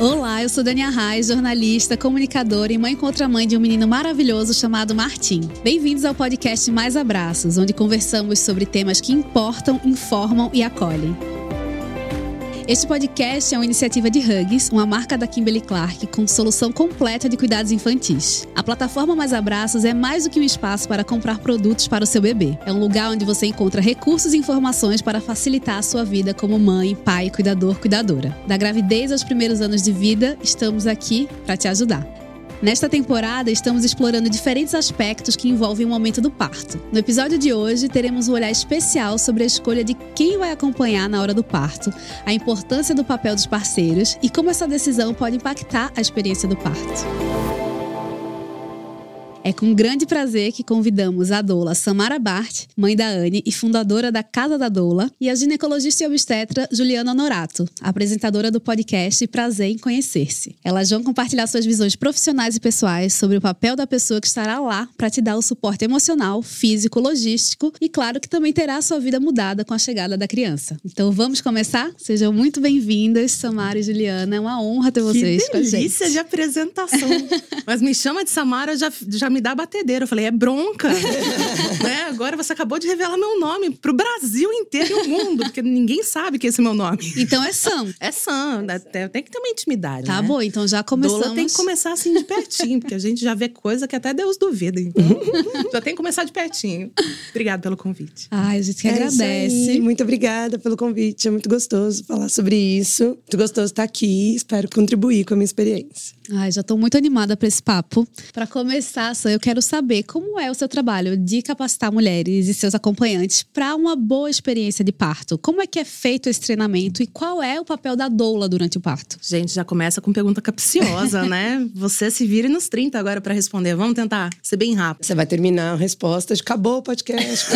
Olá, eu sou Dania Reis, jornalista, comunicadora e mãe com outra mãe de um menino maravilhoso chamado Martim. Bem-vindos ao podcast Mais Abraços, onde conversamos sobre temas que importam, informam e acolhem. Este podcast é uma iniciativa de Hugs, uma marca da Kimberly Clark com solução completa de cuidados infantis. A plataforma Mais Abraços é mais do que um espaço para comprar produtos para o seu bebê. É um lugar onde você encontra recursos e informações para facilitar a sua vida como mãe, pai, cuidador, cuidadora. Da gravidez aos primeiros anos de vida, estamos aqui para te ajudar. Nesta temporada, estamos explorando diferentes aspectos que envolvem o momento do parto. No episódio de hoje, teremos um olhar especial sobre a escolha de quem vai acompanhar na hora do parto, a importância do papel dos parceiros e como essa decisão pode impactar a experiência do parto. É com grande prazer que convidamos a doula Samara Bart, mãe da Anne e fundadora da Casa da Doula, e a ginecologista e obstetra Juliana Norato, apresentadora do podcast Prazer em Conhecer-se. Elas vão compartilhar suas visões profissionais e pessoais sobre o papel da pessoa que estará lá para te dar o suporte emocional, físico, logístico e, claro, que também terá a sua vida mudada com a chegada da criança. Então vamos começar? Sejam muito bem-vindas, Samara e Juliana. É uma honra ter vocês que com a gente. delícia de apresentação. Mas me chama de Samara, já, já me dá batedeira. Eu falei, é bronca. né? Agora você acabou de revelar meu nome pro Brasil inteiro e o mundo, porque ninguém sabe que esse é meu nome. Então é Sam. É Sam, né? tem tem que ter uma intimidade. Tá né? bom, então já começamos. Doula tem que começar assim de pertinho, porque a gente já vê coisa que até Deus duvida. Então, já tem que começar de pertinho. Obrigada pelo convite. Ai, a gente que É agradece. Muito obrigada pelo convite. É muito gostoso falar sobre isso. Muito gostoso estar aqui. Espero contribuir com a minha experiência. Ai, já estou muito animada para esse papo. Para começar, Eu quero saber como é o seu trabalho de capacitar mulheres e seus acompanhantes para uma boa experiência de parto. Como é que é feito esse treinamento e qual é o papel da doula durante o parto? Gente, já começa com pergunta capciosa, né? Você se vire nos 30 agora para responder. Vamos tentar ser bem rápido. Você vai terminar a resposta de acabou o podcast.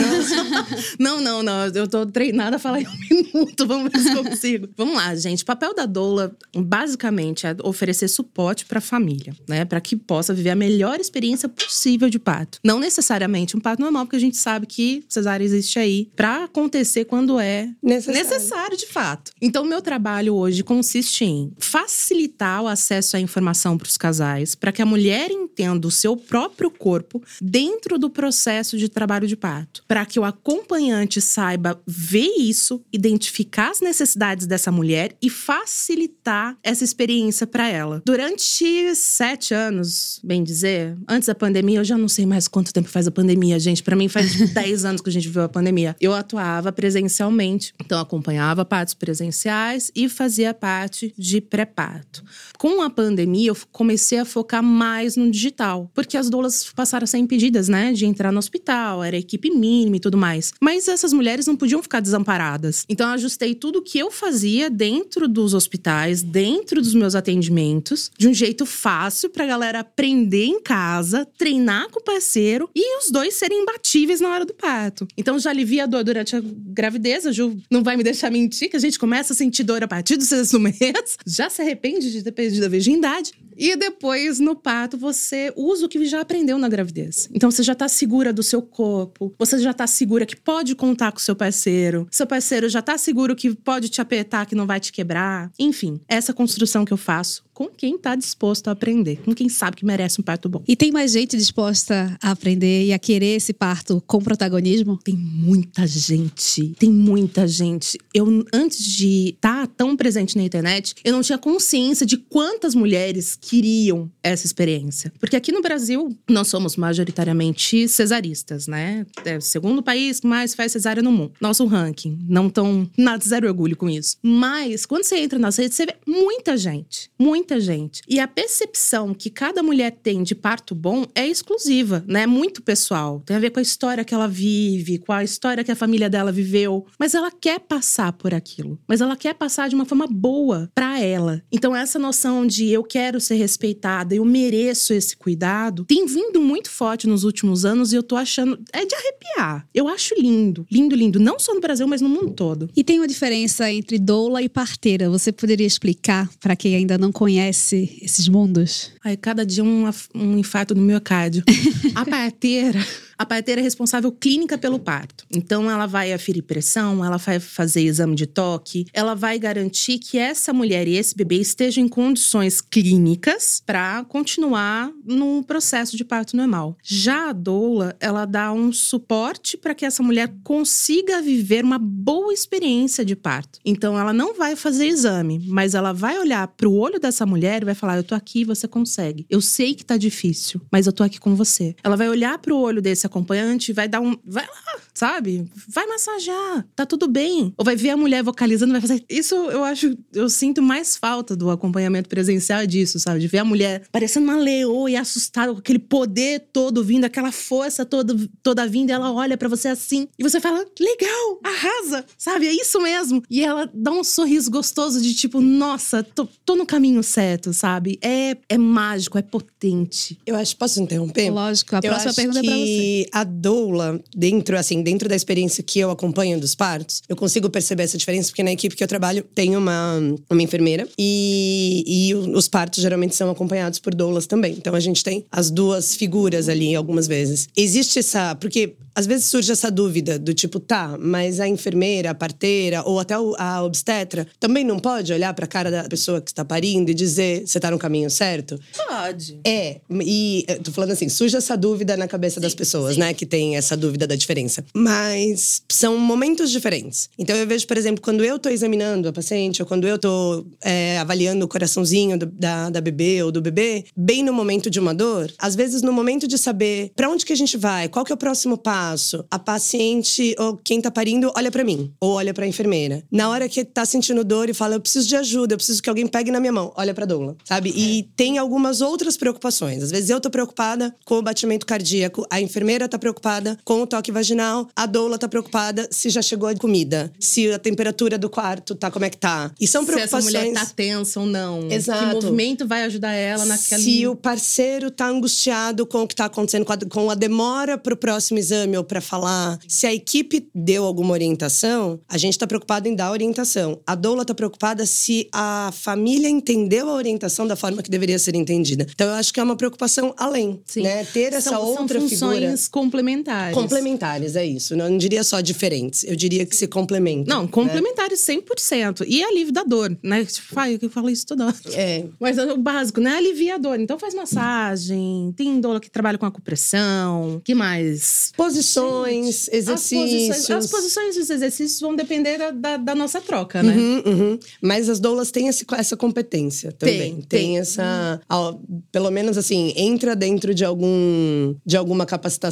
Não, não, não. Eu tô treinada a falar em um minuto. Vamos ver se consigo. Vamos lá, gente. O papel da doula, basicamente, é oferecer suporte para a família, né? Para que possa viver a melhor experiência possível de parto. Não necessariamente um parto normal, porque a gente sabe que cesárea existe aí para acontecer quando é Necessário. necessário de fato. Então, o meu trabalho hoje consiste em facilitar o acesso à informação para os casais, para que a mulher entenda o seu próprio corpo dentro do processo de trabalho de parto, para que o acompanhante saiba ver isso, identificar as necessidades dessa mulher e facilitar essa experiência para ela. Durante sete anos, bem dizer, antes da pandemia, eu já não sei mais quanto tempo faz a pandemia, gente. Para mim, faz 10 anos que a gente viveu a pandemia. Eu atuava presencialmente, então acompanhava partos presenciais e fazia parte de pré-parto. Com a pandemia, eu comecei a focar mais no digital, porque as doulas passaram a ser impedidas, né, de entrar no hospital, era equipe mínima e tudo mais. Mas essas mulheres não podiam ficar desamparadas. Então, eu ajustei tudo que eu fazia dentro dos hospitais, dentro dos meus atendimentos, de um jeito fácil pra galera aprender em casa, treinar com o parceiro e os dois serem imbatíveis na hora do parto. Então, já alivia a dor durante a gravidez, a Ju não vai me deixar mentir, que a gente começa a sentir dor a partir do sexto mês, já se arrepende de ter perdido a virgindade. E depois, no parto, você usa o que já aprendeu na gravidez. Então, você já tá segura do seu corpo, você já tá segura que pode contar com seu parceiro, seu parceiro já tá seguro que pode te apertar, que não vai te quebrar. Enfim, essa construção que eu faço com quem tá disposto a aprender, com quem sabe que merece um parto bom. E tem mais gente disposta a aprender e a querer esse parto com protagonismo? Tem muita gente, tem muita gente. Eu, antes de estar tão presente na internet, eu não tinha consciência de quantas mulheres queriam essa experiência. Porque aqui no Brasil, nós somos majoritariamente cesaristas, né? É o segundo país que mais faz cesárea no mundo. Nosso ranking. Não tão. Nada, zero orgulho com isso. Mas, quando você entra nas redes, você vê muita gente. Muita gente. E a percepção que cada mulher tem de parto bom é exclusiva, né? Muito pessoal. Tem a ver com a história que ela vive, com a história que a família dela viveu. Mas ela quer passar por aquilo. Mas ela quer passar de uma forma boa pra ela. Então, essa noção de eu quero ser respeitada, eu mereço esse cuidado, tem vindo muito forte nos últimos anos e eu tô achando. É de arrepiar. Eu acho lindo. Lindo, lindo. Não só no Brasil, mas no mundo todo. E tem uma diferença entre doula e parteira. Você poderia explicar para quem ainda não conhece esses mundos? Ai, cada dia um, um infarto no miocárdio. a parteira. A parteira é responsável clínica pelo parto. Então, ela vai aferir pressão, ela vai fazer exame de toque, ela vai garantir que essa mulher e esse bebê estejam em condições clínicas para continuar no processo de parto normal. Já a doula, ela dá um suporte para que essa mulher consiga viver uma boa experiência de parto. Então, ela não vai fazer exame, mas ela vai olhar para o olho dessa mulher e vai falar: Eu tô aqui, você consegue. Eu sei que tá difícil, mas eu tô aqui com você. Ela vai olhar para o olho desse acompanhante vai dar um. Vai lá, sabe? Vai massagear, tá tudo bem. Ou vai ver a mulher vocalizando, vai fazer. Isso eu acho, eu sinto mais falta do acompanhamento presencial é disso, sabe? De ver a mulher parecendo uma leoa e assustada com aquele poder todo vindo, aquela força toda, toda vindo, e ela olha para você assim e você fala: legal, arrasa, sabe? É isso mesmo. E ela dá um sorriso gostoso de tipo, nossa, tô, tô no caminho certo, sabe? É, é mágico, é potente. Eu acho, posso interromper? Lógico, a eu próxima acho pergunta é que pra você. A doula, dentro assim, dentro da experiência que eu acompanho dos partos, eu consigo perceber essa diferença porque na equipe que eu trabalho tem uma, uma enfermeira e, e os partos geralmente são acompanhados por doulas também. Então a gente tem as duas figuras ali algumas vezes. Existe essa, porque às vezes surge essa dúvida do tipo, tá, mas a enfermeira, a parteira ou até a obstetra também não pode olhar para a cara da pessoa que está parindo e dizer, você tá no caminho certo? Pode. É, e eu tô falando assim, surge essa dúvida na cabeça das pessoas, né? Que tem essa dúvida da diferença. Mas são momentos diferentes. Então eu vejo, por exemplo, quando eu tô examinando a paciente, ou quando eu tô é, avaliando o coraçãozinho do- da, da bebê ou do bebê, bem no momento de uma dor, às vezes no momento de saber pra onde que a gente vai, qual que é o próximo passo, a paciente ou quem tá parindo olha pra mim, ou olha pra enfermeira. Na hora que tá sentindo dor e fala, eu preciso de ajuda, eu preciso que alguém pegue na minha mão, olha pra doula, sabe? E tem algumas outras preocupações. Às vezes eu tô preocupada com o batimento cardíaco, a enfermeira tá preocupada com o toque vaginal, a doula tá preocupada se já chegou a comida, se a temperatura do quarto tá como é que tá. E são Se essa preocupações. mulher tá tensa ou não. Exato. Que movimento vai ajudar ela naquele. Se o parceiro tá angustiado com o que tá acontecendo, com a, com a demora pro próximo exame ou pra falar, se a equipe deu alguma orientação, a gente tá preocupado em dar orientação. A doula tá preocupada se a família entendeu a orientação da forma que deveria ser entendida. Então eu acho que é uma preocupação além, Sim. né? Ter essa são, outra são figura. Complementares. Complementares, é isso. Eu não diria só diferentes. Eu diria que se complementam. Não, né? complementares 100%. E alívio da dor, né? Tipo, ai, eu falo isso toda hora. É. Mas é o básico, né? Alivia a dor. Então faz massagem, tem doula que trabalha com acupressão. que mais? Posições, As exercícios. posições, as posições e os exercícios vão depender da, da, da nossa troca, né? Uhum, uhum. Mas as doulas têm esse- essa competência também. Tem, tem. essa. ó, pelo menos assim, entra dentro de algum de alguma capacitação.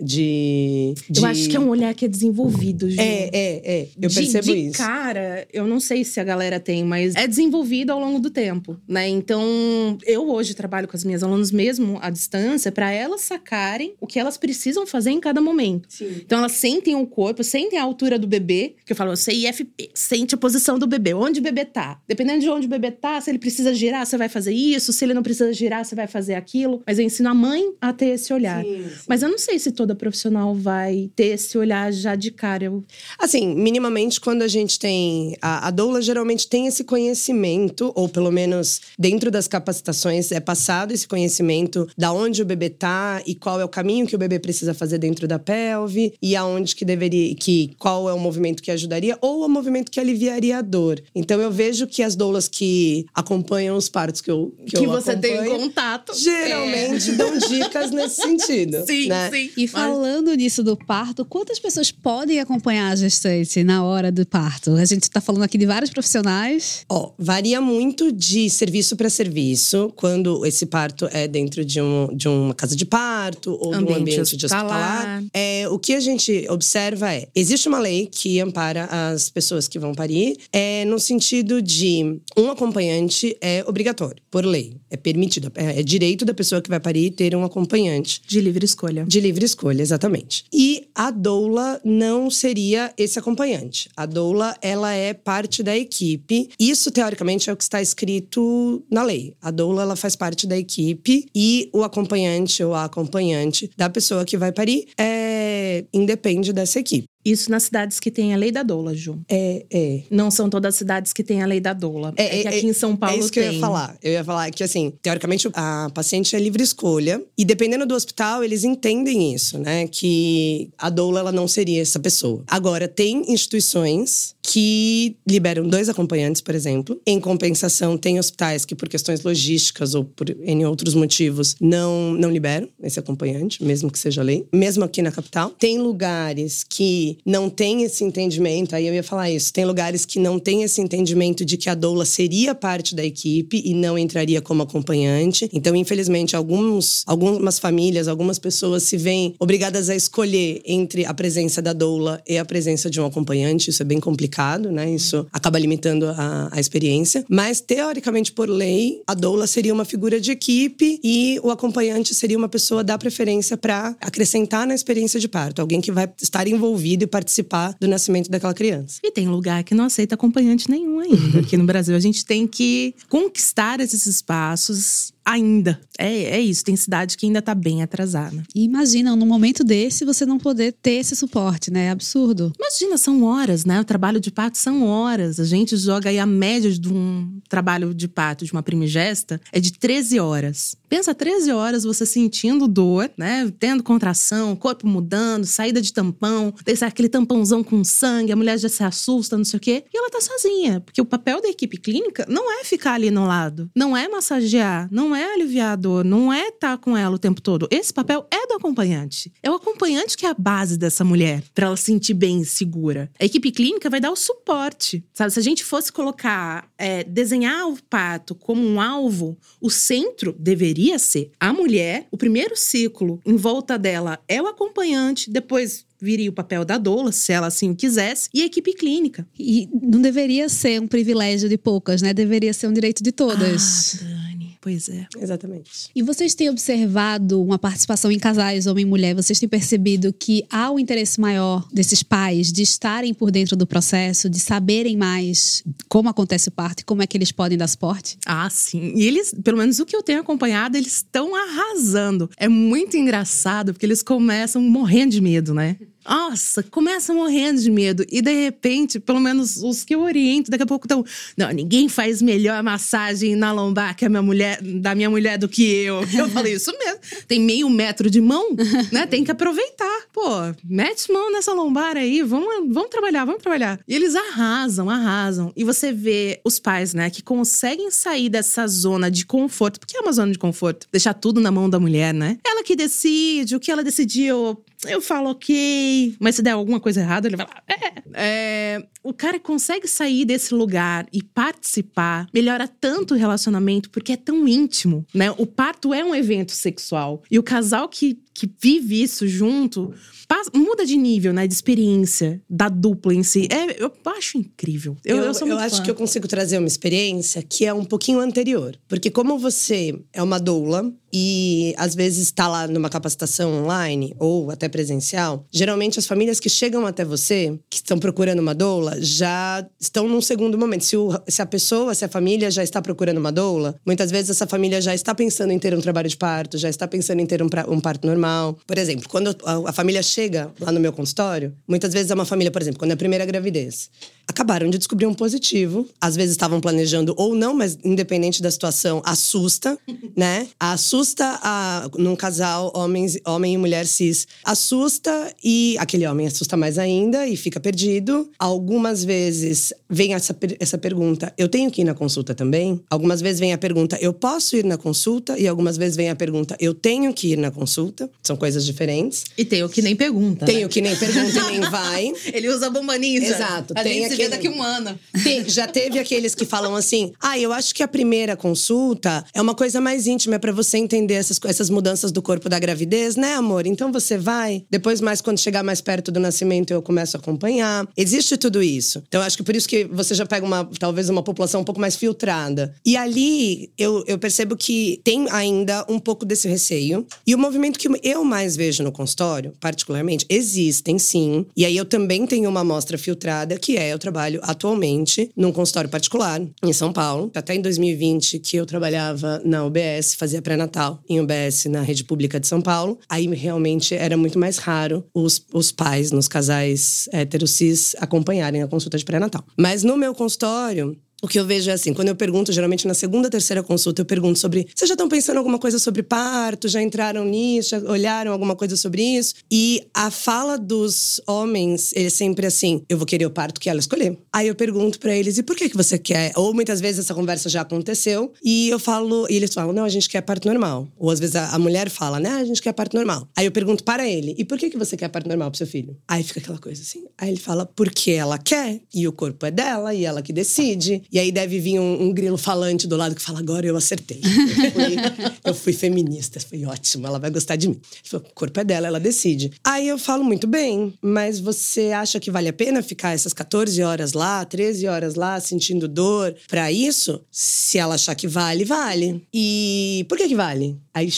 De. de- Eu acho que é um olhar que é desenvolvido, Ju. É, é, é. Eu de, percebo de isso. cara, eu não sei se a galera tem, mas é desenvolvido ao longo do tempo, né? Então, eu hoje trabalho com as minhas alunas mesmo à distância para elas sacarem o que elas precisam fazer em cada momento. Então, elas sentem o corpo, sentem a altura do bebê, que eu falo, eu sei IFP, sente a posição do bebê, onde o bebê tá. Dependendo de onde o bebê tá, se ele precisa girar, você vai fazer isso, se ele não precisa girar, você vai fazer aquilo. Mas eu ensino a mãe a ter esse olhar. Sim, sim. Mas eu não sei se toda profissional vai ter esse olhar já de cara. Eu Assim, minimamente, quando a gente tem. A, a doula geralmente tem esse conhecimento, ou pelo menos dentro das capacitações, é passado esse conhecimento da onde o bebê tá e qual é o caminho que o bebê precisa fazer dentro da pelve e aonde que deveria. que qual é o movimento que ajudaria ou o movimento que aliviaria a dor. Então eu vejo que as doulas que acompanham os partos que eu. Que, que eu você tem contato. Geralmente dão dicas nesse sentido. É. Sim, né? Sim. E Mas- falando nisso do parto, quantas pessoas podem acompanhar a gestante na hora do parto? A gente tá falando aqui de vários profissionais. Ó, varia muito de serviço para serviço, quando esse parto é dentro de, um, de uma casa de parto ou de um Ambiente ambiente de hospitalar. hospitalar. É, o que a gente observa é: existe uma lei que ampara as pessoas que vão parir, é, no sentido de um acompanhante é obrigatório, por lei. É permitido, é, é direito da pessoa que vai parir ter um acompanhante. De livre escolha. De livre escolha, exatamente. E a doula não seria esse acompanhante. A doula, ela é parte da equipe. Isso, teoricamente, é o que está escrito na lei. A doula, ela faz parte da equipe e o acompanhante ou a acompanhante da pessoa que vai parir é, independe dessa equipe. Isso nas cidades que tem a lei da doula, Ju. É, é. Não são todas as cidades que têm a lei da doula. É, é que aqui em São Paulo É isso que tem. eu ia falar. Eu ia falar que, assim, teoricamente, a paciente é livre escolha. E dependendo do hospital, eles entendem isso, né? Que a doula, ela não seria essa pessoa. Agora, tem instituições que liberam dois acompanhantes, por exemplo. Em compensação, tem hospitais que, por questões logísticas ou por N outros motivos, não, não liberam esse acompanhante, mesmo que seja lei. Mesmo aqui na capital. Tem lugares que não tem esse entendimento, aí eu ia falar isso. Tem lugares que não tem esse entendimento de que a doula seria parte da equipe e não entraria como acompanhante. Então, infelizmente, alguns, algumas famílias, algumas pessoas se veem obrigadas a escolher entre a presença da doula e a presença de um acompanhante. Isso é bem complicado, né? Isso acaba limitando a, a experiência. Mas, teoricamente, por lei, a doula seria uma figura de equipe e o acompanhante seria uma pessoa da preferência para acrescentar na experiência de parto. Alguém que vai estar envolvido e participar do nascimento daquela criança. E tem lugar que não aceita acompanhante nenhum ainda. Aqui no Brasil, a gente tem que conquistar esses espaços ainda. É, é isso. Tem cidade que ainda tá bem atrasada. E imagina, num momento desse, você não poder ter esse suporte, né? É absurdo. Imagina, são horas, né? O trabalho de parto são horas. A gente joga aí a média de um trabalho de parto de uma primigesta é de 13 horas. Pensa 13 horas você sentindo dor, né? Tendo contração, corpo mudando, saída de tampão, aquele tampãozão com sangue, a mulher já se assusta, não sei o quê. E ela tá sozinha. Porque o papel da equipe clínica não é ficar ali no lado, não é massagear, não é aliviar a dor, não é estar com ela o tempo todo. Esse papel é do acompanhante. É o acompanhante que é a base dessa mulher, pra ela se sentir bem segura. A equipe clínica vai dar o suporte. Sabe, se a gente fosse colocar, é, desenhar o parto como um alvo, o centro deveria ser a mulher, o primeiro ciclo em volta dela é o acompanhante, depois viria o papel da doula, se ela assim o quisesse, e a equipe clínica. E não deveria ser um privilégio de poucas, né? Deveria ser um direito de todas. Ah, Dani, pois é. Exatamente. E vocês têm observado uma participação em casais, homem e mulher? Vocês têm percebido que há um interesse maior desses pais de estarem por dentro do processo, de saberem mais como acontece o parto e como é que eles podem dar suporte? Ah, sim. E eles, pelo menos o que eu tenho acompanhado, eles estão arrasando. É muito engraçado, porque eles começam morrendo de medo, né? Nossa, começam morrendo de medo. E de repente, pelo menos os que eu oriento, daqui a pouco estão. Não, ninguém faz melhor massagem na lombar que a minha mulher, da minha mulher do que eu. Eu falei, isso mesmo. Tem meio metro de mão, né? Tem que aproveitar. Pô, mete mão nessa lombar aí, vamos, vamos trabalhar, vamos trabalhar. E eles arrasam, arrasam. E você vê os pais, né, que conseguem sair dessa zona de conforto, porque é uma zona de conforto, deixar tudo na mão da mulher, né? Ela que decide, o que ela decidiu, eu falo ok, mas se der alguma coisa errada, ele vai lá. É. É, o cara consegue sair desse lugar e participar, melhora tanto o relacionamento, porque é tão íntimo, né? O parto é um evento sexual. E o casal que, que vive isso junto passa- muda de nível, né? De experiência da dupla em si. É, eu acho incrível. Eu, eu, sou muito acho fã. que eu consigo trazer uma experiência que é um pouquinho anterior. Porque como você é uma doula e às vezes está lá numa capacitação online ou até presencial, geralmente as famílias que chegam até você, que estão procurando uma doula, já estão num segundo momento. Se, o- se a pessoa, se a família já está procurando uma doula, muitas vezes essa família já está pensando em ter um trabalho de parto, já está pensando em ter um, pra- um parto normal. Por exemplo, quando a, a família chega lá no meu consultório, muitas vezes é uma família, por exemplo, quando é a primeira gravidez. Acabaram de descobrir um positivo. Às vezes estavam planejando ou não, mas independente da situação, assusta, né? Assusta a, num casal, homens, homem e mulher cis. Assusta e aquele homem assusta mais ainda e fica perdido. Algumas vezes vem essa, essa pergunta: eu tenho que ir na consulta também? Algumas vezes vem a pergunta: eu posso ir na consulta? E algumas vezes vem a pergunta: eu tenho que ir na consulta? São coisas diferentes. E tem o que nem pergunta. Tem né? o que nem pergunta e nem vai. Ele usa bomba ninja. Exato, A tem gente vê daqui um ano. Tem- já teve aqueles que falam assim: ah, eu acho que a primeira consulta é uma coisa mais íntima, é pra você entender essas, essas mudanças do corpo da gravidez, né, amor? Então você vai. Depois, mais quando chegar mais perto do nascimento, eu começo a acompanhar. Existe tudo isso. Então, eu acho que por isso que você já pega uma, talvez, uma população um pouco mais filtrada. E ali eu, eu percebo que tem ainda um pouco desse receio. E o movimento que eu mais vejo no consultório, particularmente, existem sim. E aí eu também tenho uma amostra filtrada, que é trabalho atualmente num consultório particular em São Paulo. Até em 2020, que eu trabalhava na UBS, fazia pré-natal em UBS na rede pública de São Paulo. Aí realmente era muito mais raro os, os pais nos casais héteros cis acompanharem a consulta de pré-natal. Mas no meu consultório, o que eu vejo é assim, quando eu pergunto, geralmente na segunda, terceira consulta, eu pergunto sobre. Vocês já estão pensando alguma coisa sobre parto? Já entraram nisso? Já olharam alguma coisa sobre isso? E a fala dos homens, ele é sempre assim: eu vou querer o parto que ela escolher. Aí eu pergunto para eles: e por que, que você quer? Ou muitas vezes essa conversa já aconteceu e eu falo, e eles falam: não, a gente quer parto normal. Ou às vezes a, a mulher fala, né, a gente quer parto normal. Aí eu pergunto para ele: e por que, que você quer parto normal pro seu filho? Aí fica aquela coisa assim. Aí ele fala: porque ela quer e o corpo é dela e ela que decide. E aí deve vir um, um grilo falante do lado que fala: agora eu acertei. Eu fui, eu fui feminista, foi ótimo, ela vai gostar de mim. Falou: o corpo é dela, ela decide. Aí eu falo: muito bem, mas você acha que vale a pena ficar essas 14 horas lá, 13 horas lá, sentindo dor para isso? Se ela achar que vale, vale. E por que que vale? Aí,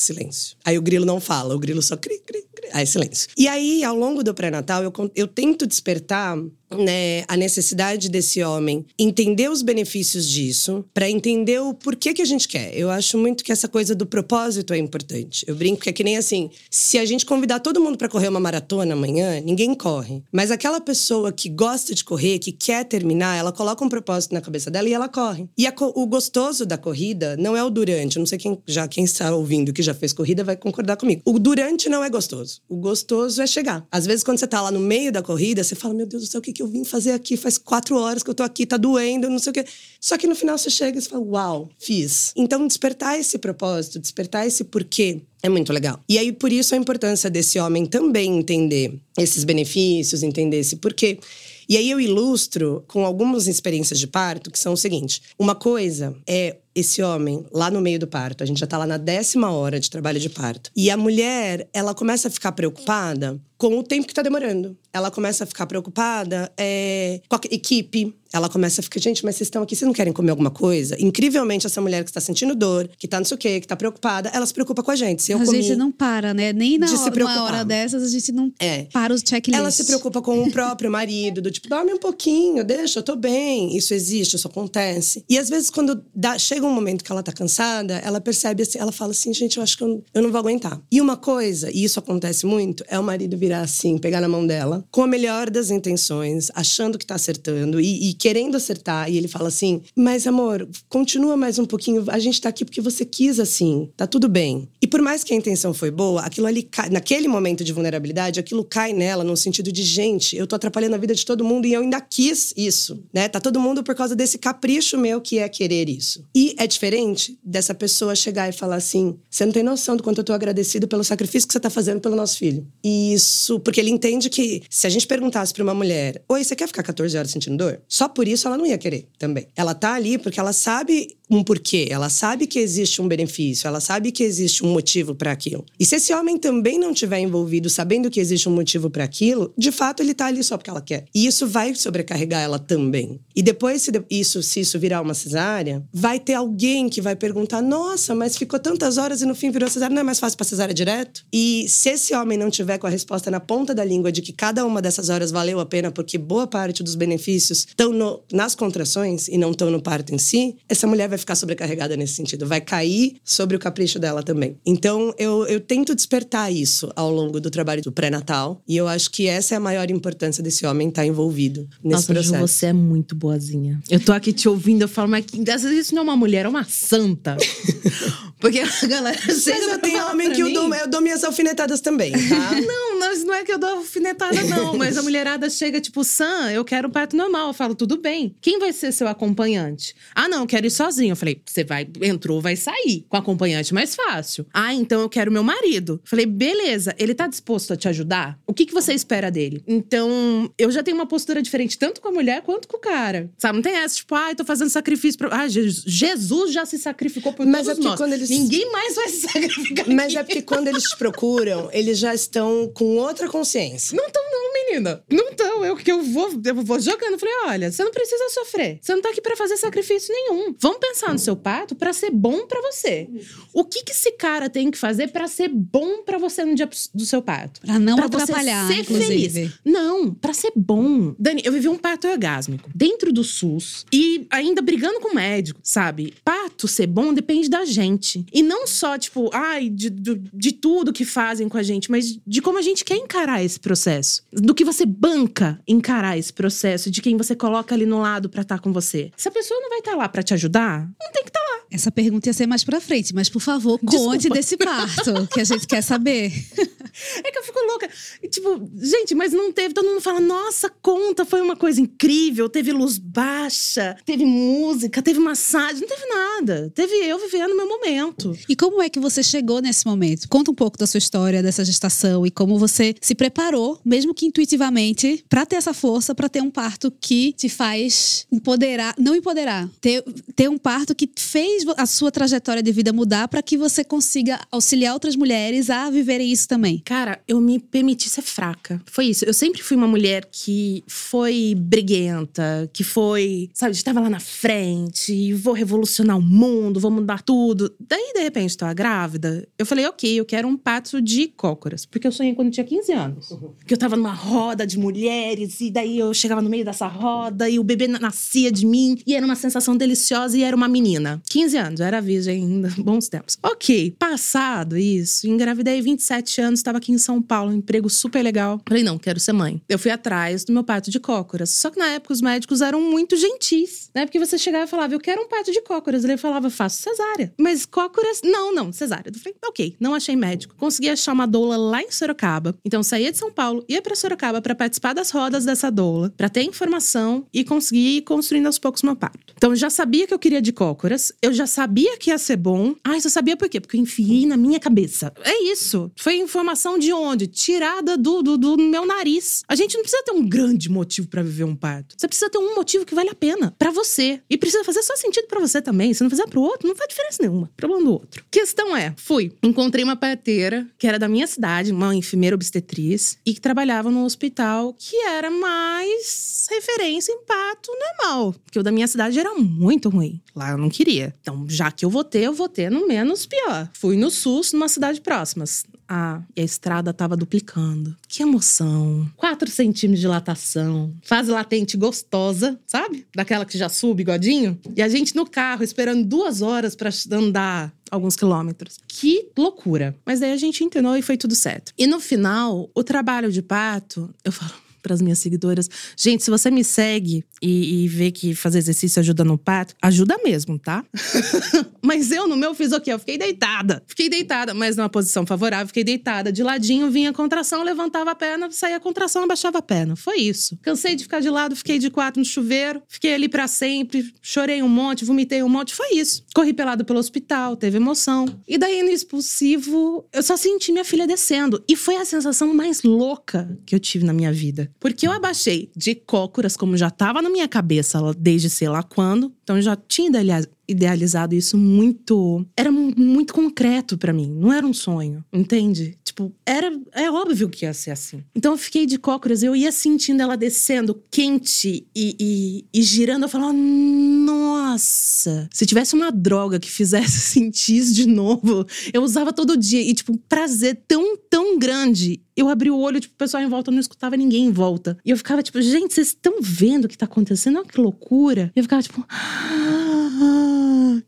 silêncio. Aí o grilo não fala, o grilo só cri, cri, cri. Aí, silêncio. E aí, ao longo do pré-natal, eu, eu tento despertar né, a necessidade desse homem entender os benefícios disso, para entender o porquê que a gente quer. Eu acho muito que essa coisa do propósito é importante. Eu brinco que é que nem assim, se a gente convidar todo mundo para correr uma maratona amanhã, ninguém corre. Mas aquela pessoa que gosta de correr, que quer terminar, ela coloca um propósito na cabeça dela e ela corre. E a, o gostoso da corrida não é o durante. Eu não sei quem já quem está ouvindo que já fez corrida vai concordar comigo. O durante não é gostoso. O gostoso é chegar. Às vezes quando você tá lá no meio da corrida, você fala: "Meu Deus do céu, o que que eu vim fazer aqui? Faz quatro horas que eu tô aqui, tá doendo, não sei o quê. Só que no final você chega e você fala, uau, fiz. Então, despertar esse propósito, despertar esse porquê é muito legal. E aí, por isso, a importância desse homem também entender esses benefícios, entender esse porquê. E aí eu ilustro com algumas experiências de parto que são o seguinte: uma coisa é esse homem lá no meio do parto, a gente já tá lá na décima hora de trabalho de parto. E a mulher, ela começa a ficar preocupada com o tempo que tá demorando. Ela começa a ficar preocupada é, com a equipe. Ela começa a ficar, gente, mas vocês estão aqui, vocês não querem comer alguma coisa? Incrivelmente, essa mulher que está sentindo dor, que tá não sei o quê, que tá preocupada, ela se preocupa com a gente. Se eu a comi, gente não para, né? Nem na hora, hora dessas a gente não É. para os checklists. Ela se preocupa com o próprio marido, do tipo, dorme um pouquinho, deixa, eu tô bem. Isso existe, isso acontece. E às vezes, quando dá- chega um momento que ela tá cansada, ela percebe assim, ela fala assim, gente, eu acho que eu, eu não vou aguentar. E uma coisa, e isso acontece muito, é o marido assim, pegar na mão dela, com a melhor das intenções, achando que tá acertando e, e querendo acertar. E ele fala assim: Mas amor, continua mais um pouquinho, a gente tá aqui porque você quis assim, tá tudo bem. E por mais que a intenção foi boa, aquilo ali, cai- naquele momento de vulnerabilidade, aquilo cai nela no sentido de, gente, eu tô atrapalhando a vida de todo mundo e eu ainda quis isso, né? Tá todo mundo por causa desse capricho meu que é querer isso. E é diferente dessa pessoa chegar e falar assim: você não tem noção do quanto eu tô agradecido pelo sacrifício que você tá fazendo pelo nosso filho. E isso, porque ele entende que se a gente perguntasse pra uma mulher: Oi, você quer ficar 14 horas sentindo dor? Só por isso ela não ia querer também. Ela tá ali porque ela sabe um porquê, ela sabe que existe um benefício, ela sabe que existe um motivo para aquilo. E se esse homem também não tiver envolvido, sabendo que existe um motivo para aquilo, de fato ele tá ali só porque ela quer. E isso vai sobrecarregar ela também. E depois, se isso, se isso virar uma cesárea, vai ter alguém que vai perguntar: nossa, mas ficou tantas horas e no fim virou cesárea, não é mais fácil pra cesárea direto? E se esse homem não tiver com a resposta na ponta da língua de que cada uma dessas horas valeu a pena porque boa parte dos benefícios estão nas contrações e não estão no parto em si, essa mulher vai ficar sobrecarregada nesse sentido, vai cair sobre o capricho dela também. Então eu, eu tento despertar isso ao longo do trabalho do pré-natal e eu acho que essa é a maior importância desse homem estar envolvido nesse Nossa, Ju, processo. você é muito boazinha. Eu tô aqui te ouvindo, eu falo, mas que- às vezes isso não é uma mulher, é uma santa. Porque a galera Mas chega eu pra tenho homem que eu dou, eu dou minhas alfinetadas também, tá? Não, mas não é que eu dou alfinetada, não. Mas a mulherada chega, tipo, Sam, eu quero parto normal. Eu falo, tudo bem. Quem vai ser seu acompanhante? Ah, não, eu quero ir sozinho. Eu falei, você vai, entrou, vai sair. Com acompanhante mais fácil. Ah, então eu quero meu marido. Falei, beleza, ele tá disposto a te ajudar? O que, que você espera dele? Então, eu já tenho uma postura diferente, tanto com a mulher quanto com o cara. Sabe, não tem essa, tipo, ai, tô fazendo sacrifício pra. Ah, Jesus, já se sacrificou por Mas todos é nós. quando eles- Ninguém mais vai se sacrificar. Mas aqui. é porque quando eles te procuram, eles já estão com outra consciência. Não tão não, menina. Não tão. Eu que eu vou, eu vou jogando. Falei, olha, você não precisa sofrer. Você não tá aqui para fazer sacrifício nenhum. Vamos pensar no seu parto para ser bom para você. O que que esse cara tem que fazer para ser bom para você no dia do seu parto? Pra não pra atrapalhar, ser inclusive. feliz. Não, para ser bom. Dani, eu vivi um parto orgásmico dentro do SUS e ainda brigando com o médico, sabe? Parto ser bom depende da gente. E não só, tipo, ai, de, de, de tudo que fazem com a gente, mas de como a gente quer encarar esse processo. Do que você banca encarar esse processo, de quem você coloca ali no lado para estar tá com você. Se a pessoa não vai estar tá lá para te ajudar, não tem que estar tá lá. Essa pergunta ia ser mais pra frente, mas por favor, Desculpa. conte desse parto, que a gente quer saber. É que eu fico louca. Tipo, gente, mas não teve. Todo mundo fala, nossa, conta, foi uma coisa incrível. Teve luz baixa, teve música, teve massagem, não teve nada. Teve eu vivendo o meu momento. E como é que você chegou nesse momento? Conta um pouco da sua história, dessa gestação e como você se preparou, mesmo que intuitivamente, para ter essa força, para ter um parto que te faz empoderar, não empoderar, ter, ter um parto que fez a sua trajetória de vida mudar para que você consiga auxiliar outras mulheres a viverem isso também. Cara, eu me permiti ser fraca. Foi isso. Eu sempre fui uma mulher que foi briguenta, que foi, sabe, estava lá na frente, vou revolucionar o mundo, vou mudar tudo. Daí, de repente, estou grávida. Eu falei, ok, eu quero um pato de cócoras. Porque eu sonhei quando tinha 15 anos. Que eu tava numa roda de mulheres, e daí eu chegava no meio dessa roda, e o bebê nascia de mim, e era uma sensação deliciosa, e era uma menina. 15 anos, era virgem ainda, bons tempos. Ok, passado isso, engravidei 27 anos, estava aqui em São Paulo, um emprego super legal. Falei, não, quero ser mãe. Eu fui atrás do meu pato de cócoras. Só que na época os médicos eram muito gentis, né? Porque você chegava e falava, eu quero um pato de cócoras. Ele falava, faço cesárea. Mas cócoras, não, não, cesárea. Eu falei, ok, não achei médico. Consegui achar uma doula lá em Sorocaba. Então saía de São Paulo, ia para Sorocaba para participar das rodas dessa doula, para ter informação e conseguir ir construindo aos poucos meu pato. Então já sabia que eu queria de cócoras, eu já sabia que ia ser bom. Ah, você sabia por quê? Porque eu enfiei na minha cabeça. É isso. Foi informação de onde? Tirada do, do, do meu nariz. A gente não precisa ter um grande motivo para viver um parto. Você precisa ter um motivo que vale a pena para você. E precisa fazer só sentido para você também. Se não fizer pro outro, não faz diferença nenhuma. Problema do outro. Questão é, fui, encontrei uma parteira que era da minha cidade, uma enfermeira obstetriz, e que trabalhava num hospital que era mais referência em parto normal. Porque o da minha cidade era muito ruim. Lá eu não queria. Então, já que eu vou ter, eu vou ter no menos pior. Fui no SUS, numa cidade próxima. Ah, e a estrada tava duplicando. Que emoção. 4 centímetros de dilatação. Fase latente gostosa, sabe? Daquela que já sube bigodinho. E a gente no carro esperando duas horas para andar alguns quilômetros. Que loucura. Mas daí a gente entendeu e foi tudo certo. E no final, o trabalho de pato, eu falo para as minhas seguidoras. Gente, se você me segue e, e vê que fazer exercício ajuda no parto, ajuda mesmo, tá? mas eu no meu fiz o quê? Eu fiquei deitada. Fiquei deitada, mas numa posição favorável, fiquei deitada. De ladinho vinha a contração, levantava a perna, saía a contração, abaixava a perna. Foi isso. Cansei de ficar de lado, fiquei de quatro no chuveiro, fiquei ali para sempre, chorei um monte, vomitei um monte. Foi isso. Corri pelado pelo hospital, teve emoção. E daí no expulsivo, eu só senti minha filha descendo. E foi a sensação mais louca que eu tive na minha vida. Porque eu abaixei de cócoras, como já estava na minha cabeça desde sei lá quando. Então eu já tinha idealizado isso muito. Era muito concreto para mim. Não era um sonho, entende? Tipo, era. É óbvio que ia ser assim. Então eu fiquei de cócoras, eu ia sentindo ela descendo quente e, e, e girando. Eu falava, nossa, se tivesse uma droga que fizesse sentir isso de novo, eu usava todo dia. E, tipo, um prazer tão, tão grande. Eu abri o olho, tipo, o pessoal em volta não escutava ninguém em volta. E eu ficava, tipo, gente, vocês estão vendo o que tá acontecendo? Olha que loucura. E eu ficava, tipo.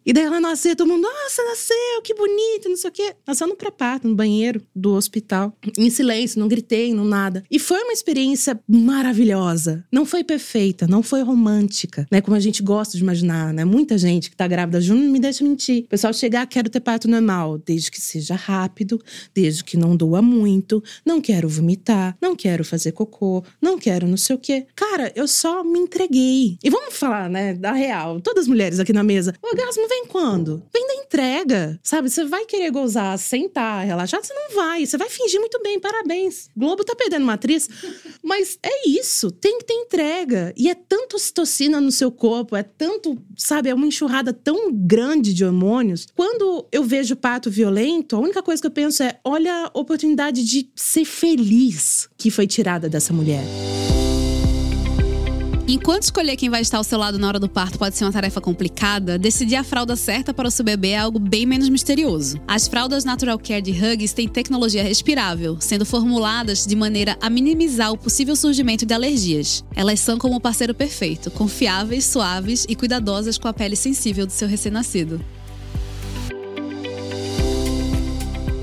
E daí ela nasceu, todo mundo, nossa, nasceu, que bonito, não sei o quê. Nasceu no pré-parto, no banheiro do hospital, em silêncio, não gritei, não nada. E foi uma experiência maravilhosa. Não foi perfeita, não foi romântica, né? Como a gente gosta de imaginar, né? Muita gente que tá grávida não me deixa mentir. O pessoal chegar, quero ter parto normal, desde que seja rápido, desde que não doa muito, não quero vomitar, não quero fazer cocô, não quero não sei o quê. Cara, eu só me entreguei. E vamos falar, né, da real. Todas as mulheres aqui na mesa, o orgasmo vem quando? Vem da entrega, sabe? Você vai querer gozar, sentar, relaxar, você não vai. Você vai fingir muito bem, parabéns. Globo tá perdendo uma atriz. Mas é isso, tem que ter entrega. E é tanto ocitocina no seu corpo, é tanto, sabe, é uma enxurrada tão grande de hormônios. Quando eu vejo parto violento, a única coisa que eu penso é: olha a oportunidade de ser feliz que foi tirada dessa mulher. Enquanto escolher quem vai estar ao seu lado na hora do parto pode ser uma tarefa complicada, decidir a fralda certa para o seu bebê é algo bem menos misterioso. As fraldas Natural Care de Hugs têm tecnologia respirável, sendo formuladas de maneira a minimizar o possível surgimento de alergias. Elas são como o parceiro perfeito, confiáveis, suaves e cuidadosas com a pele sensível do seu recém-nascido.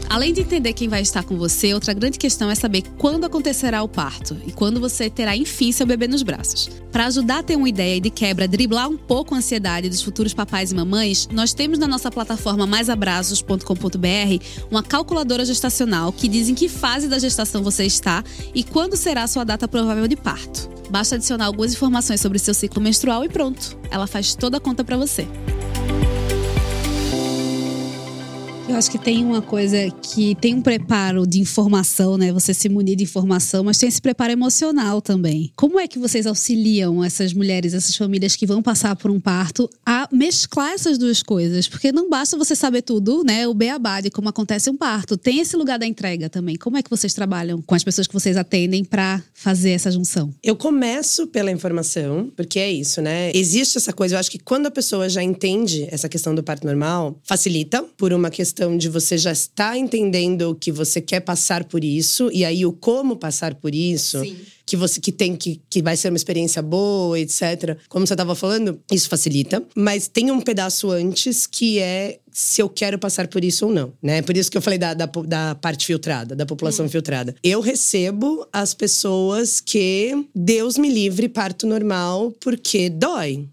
Além de entender quem vai estar com você, outra grande questão é saber quando acontecerá o parto e quando você terá enfim seu bebê nos braços. Para ajudar a ter uma ideia e de quebra driblar um pouco a ansiedade dos futuros papais e mamães, nós temos na nossa plataforma maisabraços.com.br uma calculadora gestacional que diz em que fase da gestação você está e quando será a sua data provável de parto. Basta adicionar algumas informações sobre seu ciclo menstrual e pronto, ela faz toda a conta para você. Eu acho que tem uma coisa que tem um preparo de informação, né? Você se munir de informação, mas tem esse preparo emocional também. Como é que vocês auxiliam essas mulheres, essas famílias que vão passar por um parto a mesclar essas duas coisas? Porque não basta você saber tudo, né? O beabá de como acontece um parto. Tem esse lugar da entrega também. Como é que vocês trabalham com as pessoas que vocês atendem para fazer essa junção? Eu começo pela informação, porque é isso, né? Existe essa coisa, eu acho que quando a pessoa já entende essa questão do parto normal, facilita por uma questão questão de você já estar entendendo que você quer passar por isso e aí o como passar por isso. Sim que você que tem que, que vai ser uma experiência boa, etc. Como você estava falando, isso facilita. Mas tem um pedaço antes que é se eu quero passar por isso ou não, né? Por isso que eu falei da, da, da parte filtrada, da população hum. filtrada. Eu recebo as pessoas que Deus me livre parto normal porque dói.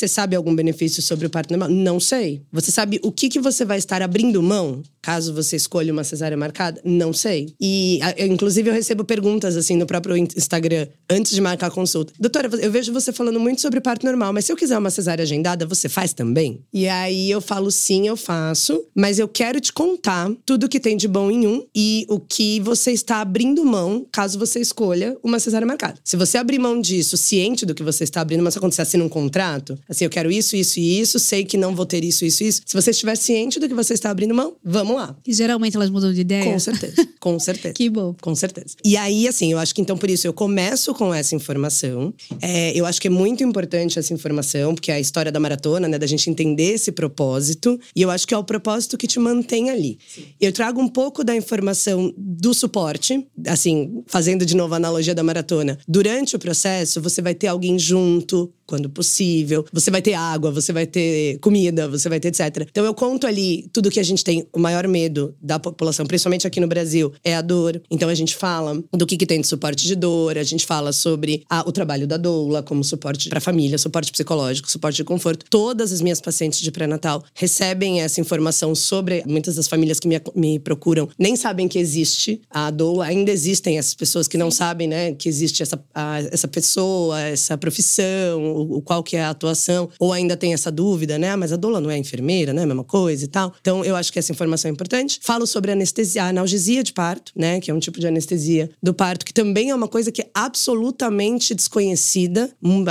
Você sabe algum benefício sobre o parto normal? Não sei. Você sabe o que, que você vai estar abrindo mão caso você escolha uma cesárea marcada? Não sei. E, eu, inclusive, eu recebo perguntas assim no próprio Instagram antes de marcar a consulta. Doutora, eu vejo você falando muito sobre parto normal, mas se eu quiser uma cesárea agendada, você faz também? E aí eu falo sim, eu faço, mas eu quero te contar tudo que tem de bom em um e o que você está abrindo mão caso você escolha uma cesárea marcada. Se você abrir mão disso, ciente do que você está abrindo, mas acontecer assim num contrato, Assim, eu quero isso, isso e isso, sei que não vou ter isso, isso e isso. Se você estiver ciente do que você está abrindo mão, vamos lá. E geralmente elas mudam de ideia? Com certeza. Com certeza. que bom. Com certeza. E aí, assim, eu acho que então por isso eu começo com essa informação. É, eu acho que é muito importante essa informação, porque é a história da maratona, né? Da gente entender esse propósito. E eu acho que é o propósito que te mantém ali. Sim. Eu trago um pouco da informação do suporte, assim, fazendo de novo a analogia da maratona. Durante o processo, você vai ter alguém junto, quando possível. Você vai ter água, você vai ter comida, você vai ter etc. Então eu conto ali tudo que a gente tem, o maior medo da população, principalmente aqui no Brasil, é a dor. Então a gente fala do que, que tem de suporte de dor, a gente fala sobre a, o trabalho da doula como suporte para a família, suporte psicológico, suporte de conforto. Todas as minhas pacientes de pré-natal recebem essa informação sobre muitas das famílias que me, me procuram nem sabem que existe a doula, ainda existem essas pessoas que não sabem, né, que existe essa, a, essa pessoa, essa profissão, o, qual que é a atuação, ou ainda tem essa dúvida, né? Ah, mas a doula não é enfermeira, né? A mesma coisa e tal. Então, eu acho que essa informação é importante. Falo sobre anestesia, analgesia de parto, né? Que é um tipo de anestesia do parto, que também é uma coisa que é absolutamente desconhecida. Hum,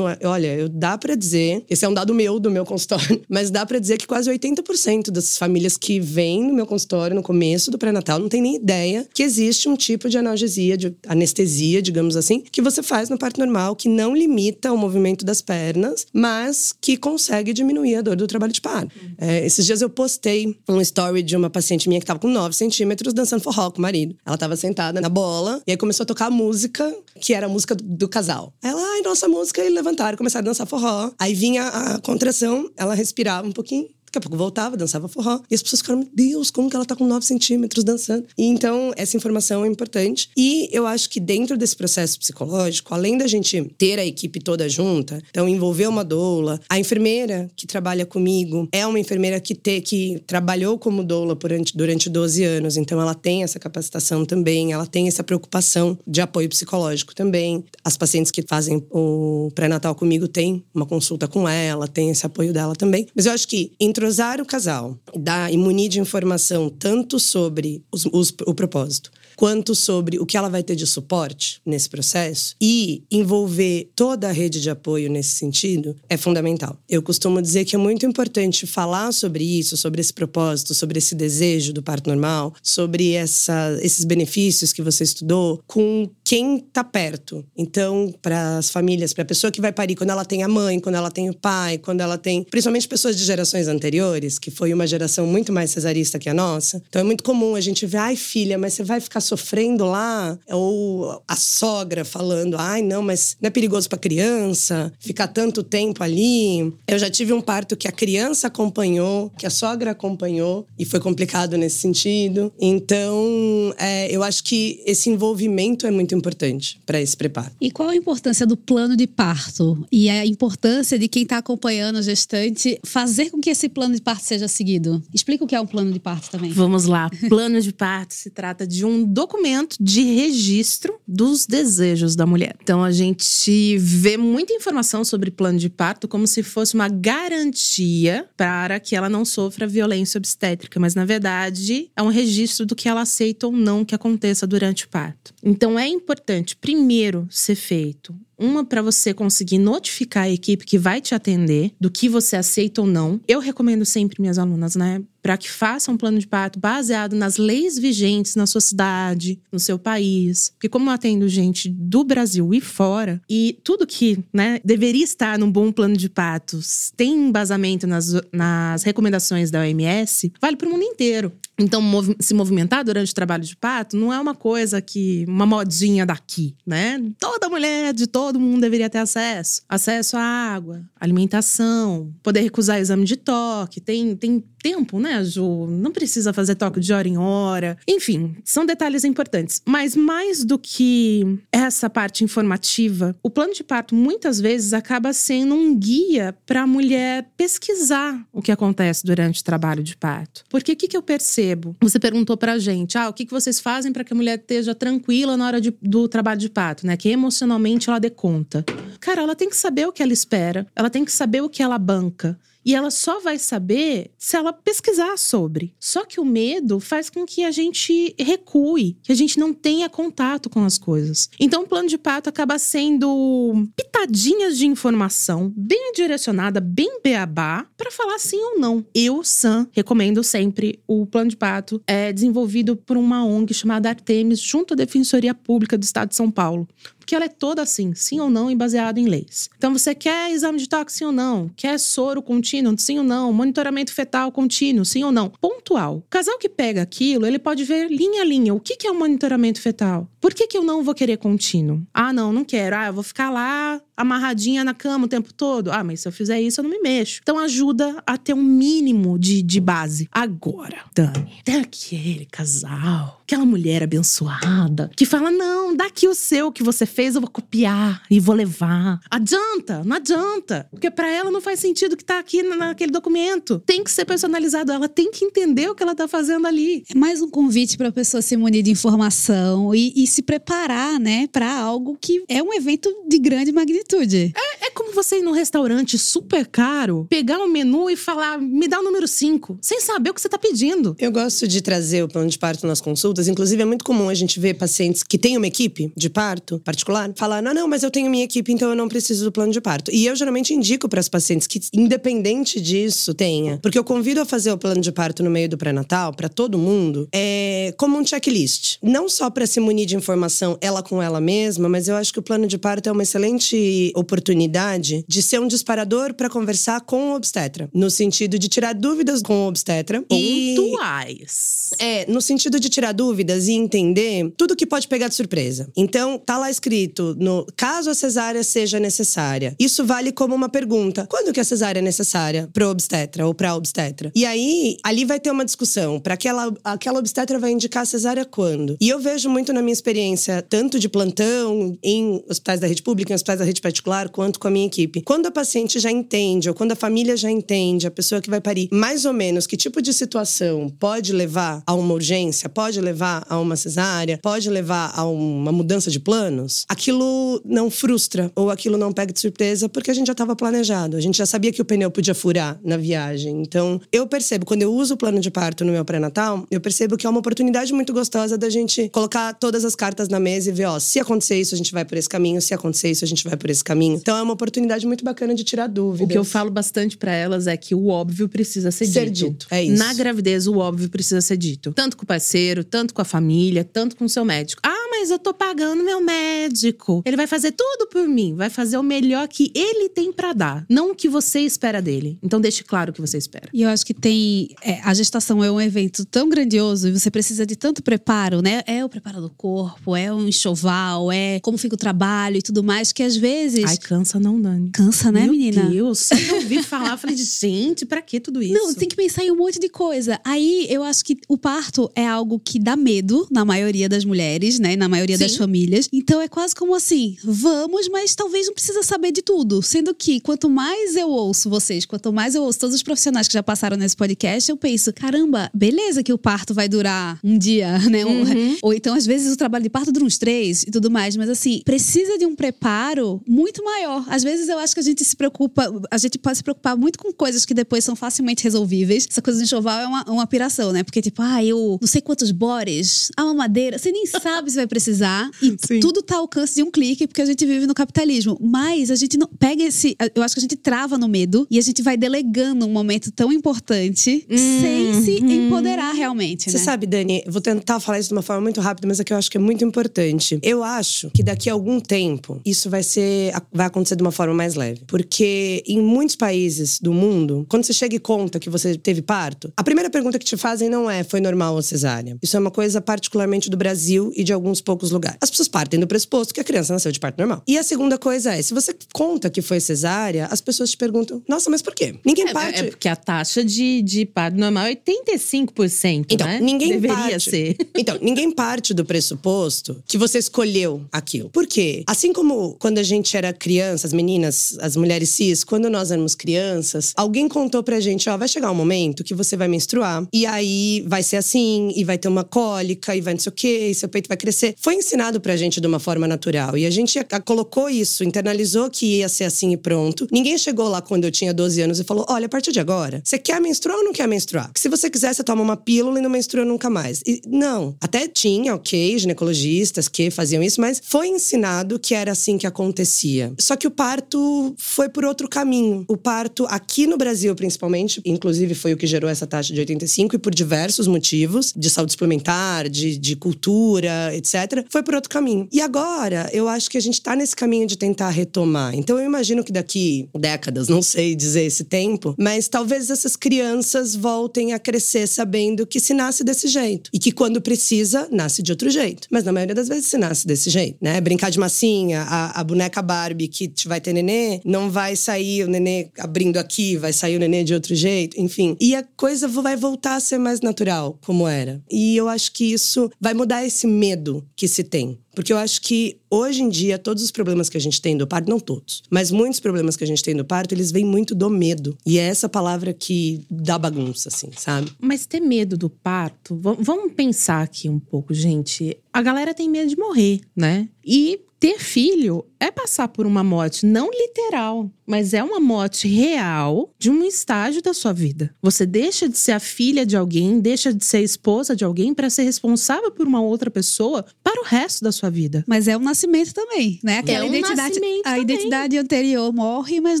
é, olha, dá para dizer, esse é um dado meu, do meu consultório, mas dá para dizer que quase 80% das famílias que vêm no meu consultório no começo do pré-natal não tem nem ideia que existe um tipo de analgesia, de anestesia, digamos assim, que você faz no parto normal, que não limita o movimento das pernas, mas que consegue diminuir a dor do trabalho de parto. Uhum. É, esses dias eu postei um story de uma paciente minha que estava com 9 centímetros dançando forró com o marido. Ela estava sentada na bola e aí começou a tocar a música, que era a música do, do casal. Ela, ai, nossa música, e levantaram, começaram a dançar forró. Aí vinha a contração, ela respirava um pouquinho Daqui a pouco voltava, dançava forró. E as pessoas ficaram, meu Deus, como que ela tá com 9 centímetros dançando? E então, essa informação é importante. E eu acho que dentro desse processo psicológico, além da gente ter a equipe toda junta, então envolver uma doula, a enfermeira que trabalha comigo é uma enfermeira que, te, que trabalhou como doula durante, durante 12 anos, então ela tem essa capacitação também, ela tem essa preocupação de apoio psicológico também. As pacientes que fazem o pré-natal comigo têm uma consulta com ela, tem esse apoio dela também. Mas eu acho que entrosar o casal, dar e munir de informação tanto sobre os, os, o propósito, quanto sobre o que ela vai ter de suporte nesse processo e envolver toda a rede de apoio nesse sentido é fundamental. Eu costumo dizer que é muito importante falar sobre isso, sobre esse propósito, sobre esse desejo do parto normal, sobre essa, esses benefícios que você estudou com quem está perto. Então, para as famílias, para a pessoa que vai parir quando ela tem a mãe, quando ela tem o pai, quando ela tem, principalmente pessoas de gerações anteriores, que foi uma geração muito mais cesarista que a nossa. Então é muito comum a gente ver, ai filha, mas você vai ficar sofrendo lá, ou a sogra falando, ai não, mas não é perigoso para criança ficar tanto tempo ali. Eu já tive um parto que a criança acompanhou, que a sogra acompanhou e foi complicado nesse sentido. Então, é, eu acho que esse envolvimento é muito importante para esse preparo. E qual a importância do plano de parto e a importância de quem está acompanhando a gestante fazer com que esse plano de parto seja seguido? Explica o que é um plano de parto também. Vamos lá. Plano de parto se trata de um documento de registro dos desejos da mulher. Então a gente vê muita informação sobre plano de parto como se fosse uma garantia para que ela não sofra violência obstétrica, mas na verdade é um registro do que ela aceita ou não que aconteça durante o parto. Então é importante primeiro ser feito uma para você conseguir notificar a equipe que vai te atender do que você aceita ou não. Eu recomendo sempre minhas alunas, né? Para que façam um plano de parto baseado nas leis vigentes na sua cidade, no seu país. Porque, como eu atendo gente do Brasil e fora, e tudo que né, deveria estar num bom plano de partos tem embasamento nas, nas recomendações da OMS, vale para o mundo inteiro. Então, se movimentar durante o trabalho de parto não é uma coisa que, uma modinha daqui, né? Toda mulher de todo mundo deveria ter acesso. Acesso à água, alimentação, poder recusar exame de toque. Tem, tem tempo, né, Ju? Não precisa fazer toque de hora em hora. Enfim, são detalhes importantes. Mas mais do que essa parte informativa, o plano de parto muitas vezes acaba sendo um guia para a mulher pesquisar o que acontece durante o trabalho de parto. Porque o que, que eu percebo? Você perguntou pra gente, ah, o que, que vocês fazem para que a mulher esteja tranquila na hora de, do trabalho de parto, né? Que emocionalmente ela dê conta. Cara, ela tem que saber o que ela espera, ela tem que saber o que ela banca. E ela só vai saber se ela pesquisar sobre. Só que o medo faz com que a gente recue, que a gente não tenha contato com as coisas. Então, o plano de parto acaba sendo pitadinhas de informação, bem direcionada, bem beabá, para falar sim ou não. Eu, Sam, recomendo sempre o plano de parto. É desenvolvido por uma ONG chamada Artemis, junto à Defensoria Pública do Estado de São Paulo porque ela é toda assim, sim ou não, e baseada em leis. Então, você quer exame de toque, sim ou não? Quer soro contínuo, sim ou não? Monitoramento fetal contínuo, sim ou não? Pontual. O casal que pega aquilo, ele pode ver linha a linha. O que, que é o um monitoramento fetal? Por que, que eu não vou querer contínuo? Ah, não, não quero. Ah, eu vou ficar lá amarradinha na cama o tempo todo. Ah, mas se eu fizer isso, eu não me mexo. Então ajuda a ter um mínimo de, de base. Agora, Dani, tem aquele casal, aquela mulher abençoada, que fala: não, dá aqui o seu que você fez, eu vou copiar e vou levar. Adianta, não adianta. Porque para ela não faz sentido que tá aqui naquele documento. Tem que ser personalizado, ela tem que entender o que ela tá fazendo ali. É mais um convite para a pessoa se munir de informação e, e se preparar, né, para algo que é um evento de grande magnitude. É, é como você ir num restaurante super caro, pegar um menu e falar, me dá o número 5, sem saber o que você tá pedindo. Eu gosto de trazer o plano de parto nas consultas. Inclusive, é muito comum a gente ver pacientes que têm uma equipe de parto particular falar: não, não, mas eu tenho minha equipe, então eu não preciso do plano de parto. E eu geralmente indico para as pacientes que, independente disso, tenha. Porque eu convido a fazer o plano de parto no meio do pré-natal, para todo mundo, é como um checklist. Não só para se munir de informação ela com ela mesma, mas eu acho que o plano de parto é uma excelente oportunidade de ser um disparador para conversar com o obstetra, no sentido de tirar dúvidas com o obstetra e Pontuais. é, no sentido de tirar dúvidas e entender tudo que pode pegar de surpresa. Então, tá lá escrito no caso a cesárea seja necessária. Isso vale como uma pergunta: quando que a cesárea é necessária pro obstetra ou pra obstetra? E aí, ali vai ter uma discussão para aquela aquela obstetra vai indicar a cesárea quando? E eu vejo muito na minha experiência, tanto de plantão em hospitais da rede pública, em hospitais da rede particular, quanto com a minha equipe. Quando a paciente já entende ou quando a família já entende, a pessoa que vai parir, mais ou menos que tipo de situação pode levar a uma urgência, pode levar a uma cesárea, pode levar a uma mudança de planos, aquilo não frustra ou aquilo não pega de surpresa porque a gente já estava planejado. A gente já sabia que o pneu podia furar na viagem. Então, eu percebo, quando eu uso o plano de parto no meu pré-natal, eu percebo que é uma oportunidade muito gostosa da gente colocar todas as cartas na mesa e ver, ó, se acontecer isso, a gente vai por esse caminho, se acontecer isso, a gente vai por esse caminho. Então, é uma oportunidade muito bacana de tirar dúvidas. O que eu falo bastante pra elas é que o óbvio precisa ser, Ser dito, é isso. Na gravidez, o óbvio precisa ser dito. Tanto com o parceiro, tanto com a família, tanto com o seu médico. Ah, mas eu tô pagando meu médico. Ele vai fazer tudo por mim. Vai fazer o melhor que ele tem pra dar. Não o que você espera dele. Então, deixe claro o que você espera. E eu acho que tem. é, a gestação é um evento tão grandioso e você precisa de tanto preparo, né? É o preparo do corpo, é um enxoval, é como fica o trabalho e tudo mais, que às vezes. Ai, cansa não, Dani. cansa, né, Meu menina? Deus, só de ouvir falar, eu falei, gente, pra que tudo isso? Não, tem que pensar em um monte de coisa. Aí eu acho que o parto é algo que dá medo na maioria das mulheres, né? Na maioria das Sim. famílias. Então é quase como assim: vamos, mas talvez não precisa saber de tudo. Sendo que quanto mais eu ouço vocês, quanto mais eu ouço todos os profissionais que já passaram nesse podcast, eu penso: caramba, beleza que o parto vai durar um dia, né? Um- Uhum. Ou então, às vezes, o trabalho de parto dura uns três e tudo mais. Mas assim, precisa de um preparo muito maior. Às vezes eu acho que a gente se preocupa, a gente pode se preocupar muito com coisas que depois são facilmente resolvíveis. Essa coisa do enxoval é uma, uma piração, né? Porque, tipo, ah, eu não sei quantos bores, a mamadeira, você nem sabe se vai precisar. E Sim. tudo tá ao alcance de um clique, porque a gente vive no capitalismo. Mas a gente não pega esse. Eu acho que a gente trava no medo e a gente vai delegando um momento tão importante sem se empoderar realmente. Você né? sabe, Dani, vou tentar falar isso de uma forma muito rápida, mas é que eu acho que é muito importante. Eu acho que daqui a algum tempo isso vai ser vai acontecer de uma forma mais leve, porque em muitos países do mundo, quando você chega e conta que você teve parto, a primeira pergunta que te fazem não é foi normal ou cesárea. Isso é uma coisa particularmente do Brasil e de alguns poucos lugares. As pessoas partem do pressuposto que a criança nasceu de parto normal. E a segunda coisa é, se você conta que foi cesárea, as pessoas te perguntam: "Nossa, mas por quê?" Ninguém É, parte é porque a taxa de, de parto normal é 85%, Então, né? ninguém Deveria parte. ser. Então, ninguém parte do pressuposto que você escolheu aquilo. Por quê? Assim como quando a gente era criança, as meninas, as mulheres cis, quando nós éramos crianças, alguém contou pra gente, ó, vai chegar um momento que você vai menstruar e aí vai ser assim, e vai ter uma cólica, e vai não sei o quê, e seu peito vai crescer. Foi ensinado pra gente de uma forma natural. E a gente colocou isso, internalizou que ia ser assim e pronto. Ninguém chegou lá quando eu tinha 12 anos e falou: olha, a partir de agora, você quer menstruar ou não quer menstruar? Porque se você quiser, você toma uma pílula e não menstrua nunca mais. E, não. Até tinha, ok, ginecologistas que faziam isso, mas foi ensinado que era assim que acontecia. Só que o parto foi por outro caminho. O parto, aqui no Brasil, principalmente, inclusive foi o que gerou essa taxa de 85, e por diversos motivos, de saúde suplementar, de, de cultura, etc., foi por outro caminho. E agora, eu acho que a gente tá nesse caminho de tentar retomar. Então, eu imagino que daqui décadas, não sei dizer esse tempo, mas talvez essas crianças voltem a crescer sabendo que se nasce desse jeito. E que quando precisa, nasce de outro jeito. Mas na maioria das vezes se nasce desse jeito, né? Brincar de massinha, a, a boneca Barbie que te vai ter nenê, não vai sair o nenê abrindo aqui, vai sair o nenê de outro jeito, enfim. E a coisa vai voltar a ser mais natural, como era. E eu acho que isso vai mudar esse medo que se tem. Porque eu acho que hoje em dia, todos os problemas que a gente tem do parto, não todos, mas muitos problemas que a gente tem do parto, eles vêm muito do medo. E é essa palavra que dá bagunça, assim, sabe? Mas ter medo do parto, va- vamos pensar aqui um pouco, gente. A galera tem medo de morrer, né? E ter filho é passar por uma morte não literal, mas é uma morte real de um estágio da sua vida. Você deixa de ser a filha de alguém, deixa de ser a esposa de alguém para ser responsável por uma outra pessoa para o resto da sua vida. Mas é um nascimento também, né? Aquela É um identidade, nascimento a também. identidade anterior morre, mas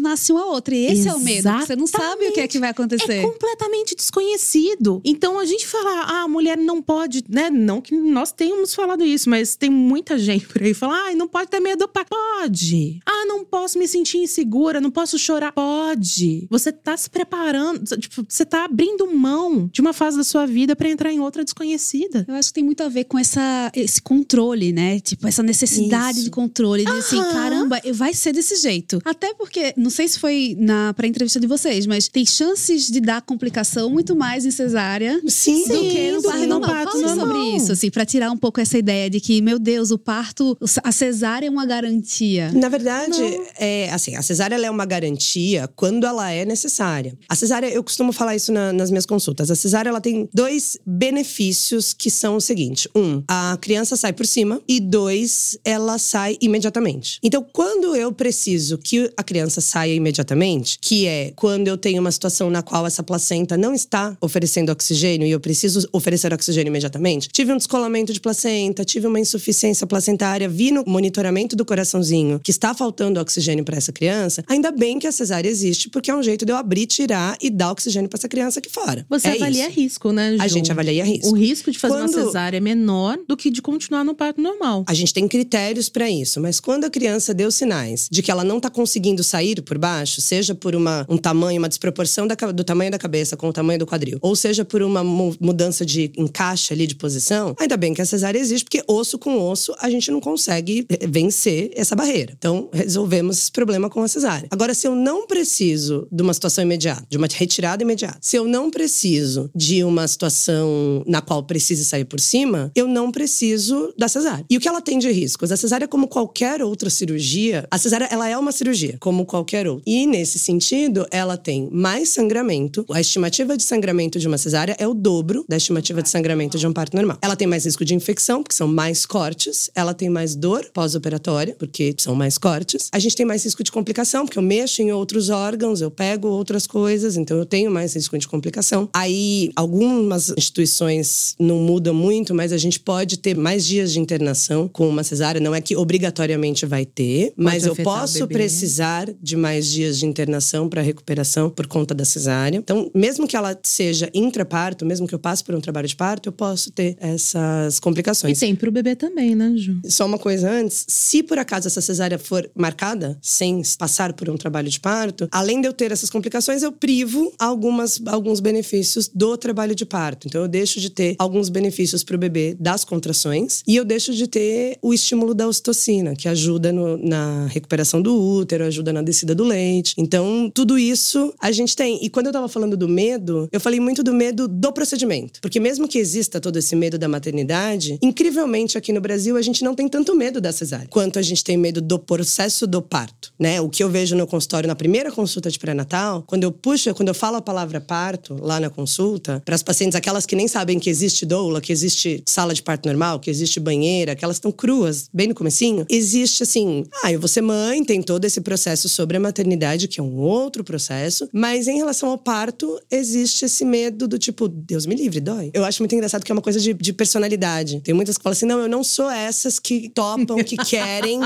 nasce uma outra. E esse é o medo. Você não sabe o que é que vai acontecer. É completamente desconhecido. Então a gente fala, ah, a mulher não pode, né? Não que nós tenhamos falado isso, mas tem muita gente por aí falando, ah, não pode ter medo do pai. Pode. Ah, não posso me sentir insegura, não posso chorar. Pode. Você tá se preparando, tipo, você tá abrindo mão de uma fase da sua vida pra entrar em outra desconhecida. Eu acho que tem muito a ver com essa, esse controle, né? Tipo, essa necessidade Isso. de controle. De assim, Aham. caramba, vai ser desse jeito. Até porque, não sei se foi na pré-entrevista de vocês, mas tem chances de dar complicação muito mais em cesárea Sim, do que no parto que no normal. parto Fala normal. sobre isso, assim, pra tirar um pouco essa ideia de que, meu Deus, o parto, a cesárea é uma garantia. Na verdade, é assim, a cesárea é uma garantia quando ela é necessária. A cesárea, eu costumo falar isso na- nas minhas consultas. A cesárea ela tem dois benefícios que são o seguinte: um, a criança sai por cima e dois, ela sai imediatamente. Então, quando eu preciso que a criança saia imediatamente, que é quando eu tenho uma situação na qual essa placenta não está oferecendo oxigênio e eu preciso oferecer oxigênio imediatamente, tive um descolamento de placenta, tive uma insuficiência placentária, vi no monitoramento do coraçãozinho que está faltando oxigênio para essa criança, ainda bem que a cesárea existe, porque é um jeito de eu abrir, tirar e dar oxigênio para essa criança aqui fora. Você é avalia isso. risco, né, Ju? A gente avalia risco. O risco de fazer Quando- uma cesárea é menor do que de continuar no parto normal. A gente tem critérios para isso, mas quando a criança deu sinais de que ela não está conseguindo sair por baixo, seja por uma, um tamanho, uma desproporção da do tamanho da cabeça com o tamanho do quadril, ou seja por uma mu- mudança de encaixe ali de posição, ainda bem que a cesárea existe, porque osso com osso a gente não consegue eh, vencer essa barreira. Então, resolvemos esse problema com a cesárea. Agora, se eu não preciso de uma situação imediata, de uma retirada imediata, se eu não preciso de uma situação na qual precise sair por cima, eu não preciso da cesárea. E o que ela tem de riscos? A cesárea, como qualquer outra cirurgia, a cesárea ela é uma cirurgia, como qualquer outra. E nesse sentido, ela tem mais sangramento. A estimativa de sangramento de uma cesárea é o dobro da estimativa de sangramento de um parto normal. Ela tem mais risco de infecção, porque são mais cortes. Ela tem mais dor pós-operatória, porque são mais cortes. A gente tem mais risco de complicação, porque eu mexo em outros órgãos, eu pego outras coisas, então eu tenho mais risco de complicação. Aí, algumas instituições não mudam muito, mas a gente pode ter mais dias de internação com uma cesárea. Não é que obrigatoriamente vai ter, mas eu o posso precisar de mais dias de internação para recuperação por conta da cesárea. Então, mesmo que ela seja intraparto, mesmo que eu passe por um trabalho de parto, eu posso ter essas E complicações. tem pro bebê também, né, Ju? Só uma coisa antes, se por acaso essa cesárea for marcada, sem passar por um trabalho de parto, além de eu ter essas complicações, eu privo algumas, alguns benefícios do trabalho de parto. Então eu deixo de ter alguns benefícios para o bebê das contrações e eu deixo de ter o estímulo da ocitocina, que ajuda no- na recuperação do útero, ajuda na descida do leite. Então, tudo isso a gente tem. E quando eu tava falando do medo, eu falei muito do medo do procedimento. Porque mesmo que exista todo esse medo da maternidade, incrivelmente aqui no Brasil a gente não tem tanto medo da cesárea quanto a gente tem medo do processo do parto, né? O que eu vejo no consultório na primeira consulta de pré-natal, quando eu puxo, quando eu falo a palavra parto lá na consulta, para as pacientes aquelas que nem sabem que existe doula, que existe sala de parto normal, que existe banheira, que elas estão cruas, bem no comecinho, existe assim, ah, eu vou ser mãe, tem todo esse processo sobre a maternidade, que é um outro processo, mas em relação ao parto, existe esse medo do tipo, Deus me livre, dói. Eu acho muito engraçado que é uma coisa de, de personalidade. Tem muitas que falam assim, não, eu não sou essas que topam, que querem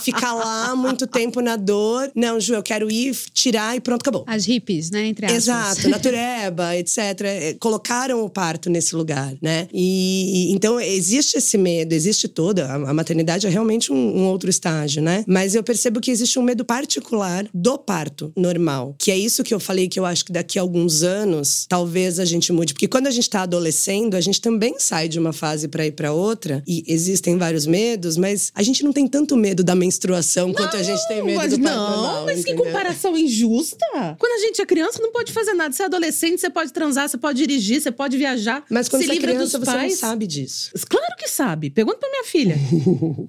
ficar lá muito tempo na dor. Não, Ju, eu quero ir, tirar e pronto, acabou. As hippies, né? Entre aspas. Exato, natureba, etc. eh, Colocaram o parto nesse lugar, né? E então existe esse medo, existe toda. A, a maternidade é realmente um, um outro estágio, né? Mas eu percebo que existe um medo particular do parto normal, que é isso que eu falei que eu acho que daqui a alguns anos talvez a gente mude, porque quando a gente tá adolescendo, a gente também sai de uma fase para ir para outra e existem vários medos, mas a gente não tem tanto medo da menstruação quanto a gente tem medo mas do não, mas que entendeu? comparação injusta. Quando a gente é criança, não pode fazer nada. Você é adolescente, você pode transar, você pode dirigir, você pode viajar. Mas quando se você é livra criança, dos você pais. não sabe disso. Claro que sabe. Pergunta pra minha filha.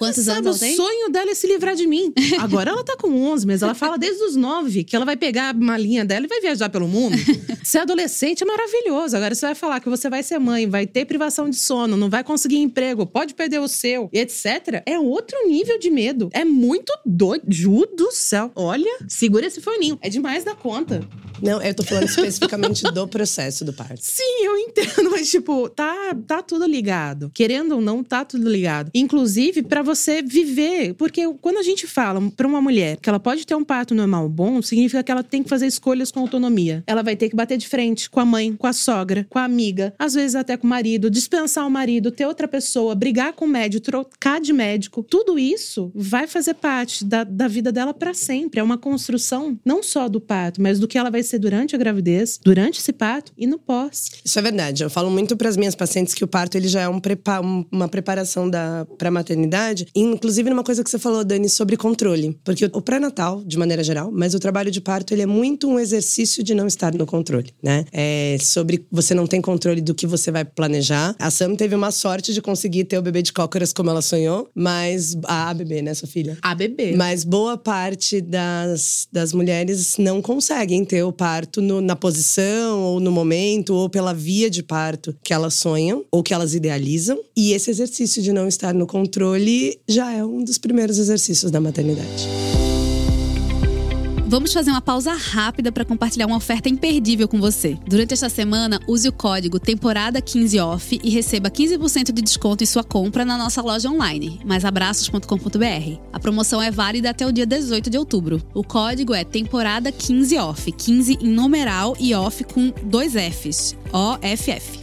Quantos Sabe, anos o ela tem? sonho dela é se livrar de mim. Agora ela tá com 11, mas ela fala desde os 9 que ela vai pegar a malinha dela e vai viajar pelo mundo. Ser adolescente é maravilhoso. Agora você vai falar que você vai ser mãe, vai ter privação de sono, não vai conseguir emprego, pode perder o seu, etc. É outro nível de medo. É muito doido. Ju do céu. Olha, segura esse foninho. É demais da conta. Não, eu tô falando especificamente do processo do parto. Sim, eu entendo, mas tipo, tá tá, tudo ligado. Querendo ou não, tá tudo ligado. Inclusive, para você viver. Porque quando a gente fala para uma mulher que ela pode ter um parto normal bom, significa que ela tem que fazer escolhas com autonomia. Ela vai ter que bater de frente com a mãe, com a sogra, com a amiga, às vezes até com o marido, dispensar o marido, ter outra pessoa, brigar com o médico, trocar de médico. Tudo isso vai fazer parte da, da vida dela para sempre. É uma construção não só do parto, mas do que ela vai ser durante a gravidez, durante esse parto e no pós. Isso é verdade. Eu falo muito para as minhas pacientes que o parto ele já é um prepa uma preparação da para maternidade, inclusive numa coisa que você falou, Dani, sobre controle, porque o pré-natal, de maneira geral, mas o trabalho de parto ele é muito um exercício de não estar no controle, né? É sobre você não tem controle do que você vai planejar. A Sam teve uma sorte de conseguir ter o bebê de cócoras como ela sonhou, mas a bebê, né, sua filha? A bebê. Mas boa parte das, das mulheres não conseguem ter o parto no, na posição ou no momento ou pela via de parto que elas sonham ou que elas idealizam. E esse exercício de não estar no controle já é um dos primeiros exercícios da maternidade. Vamos fazer uma pausa rápida para compartilhar uma oferta imperdível com você. Durante esta semana, use o código temporada 15 off e receba 15% de desconto em sua compra na nossa loja online, maisabraços.com.br. A promoção é válida até o dia 18 de outubro. O código é temporada 15 off, 15 em numeral e off com dois Fs. OFF.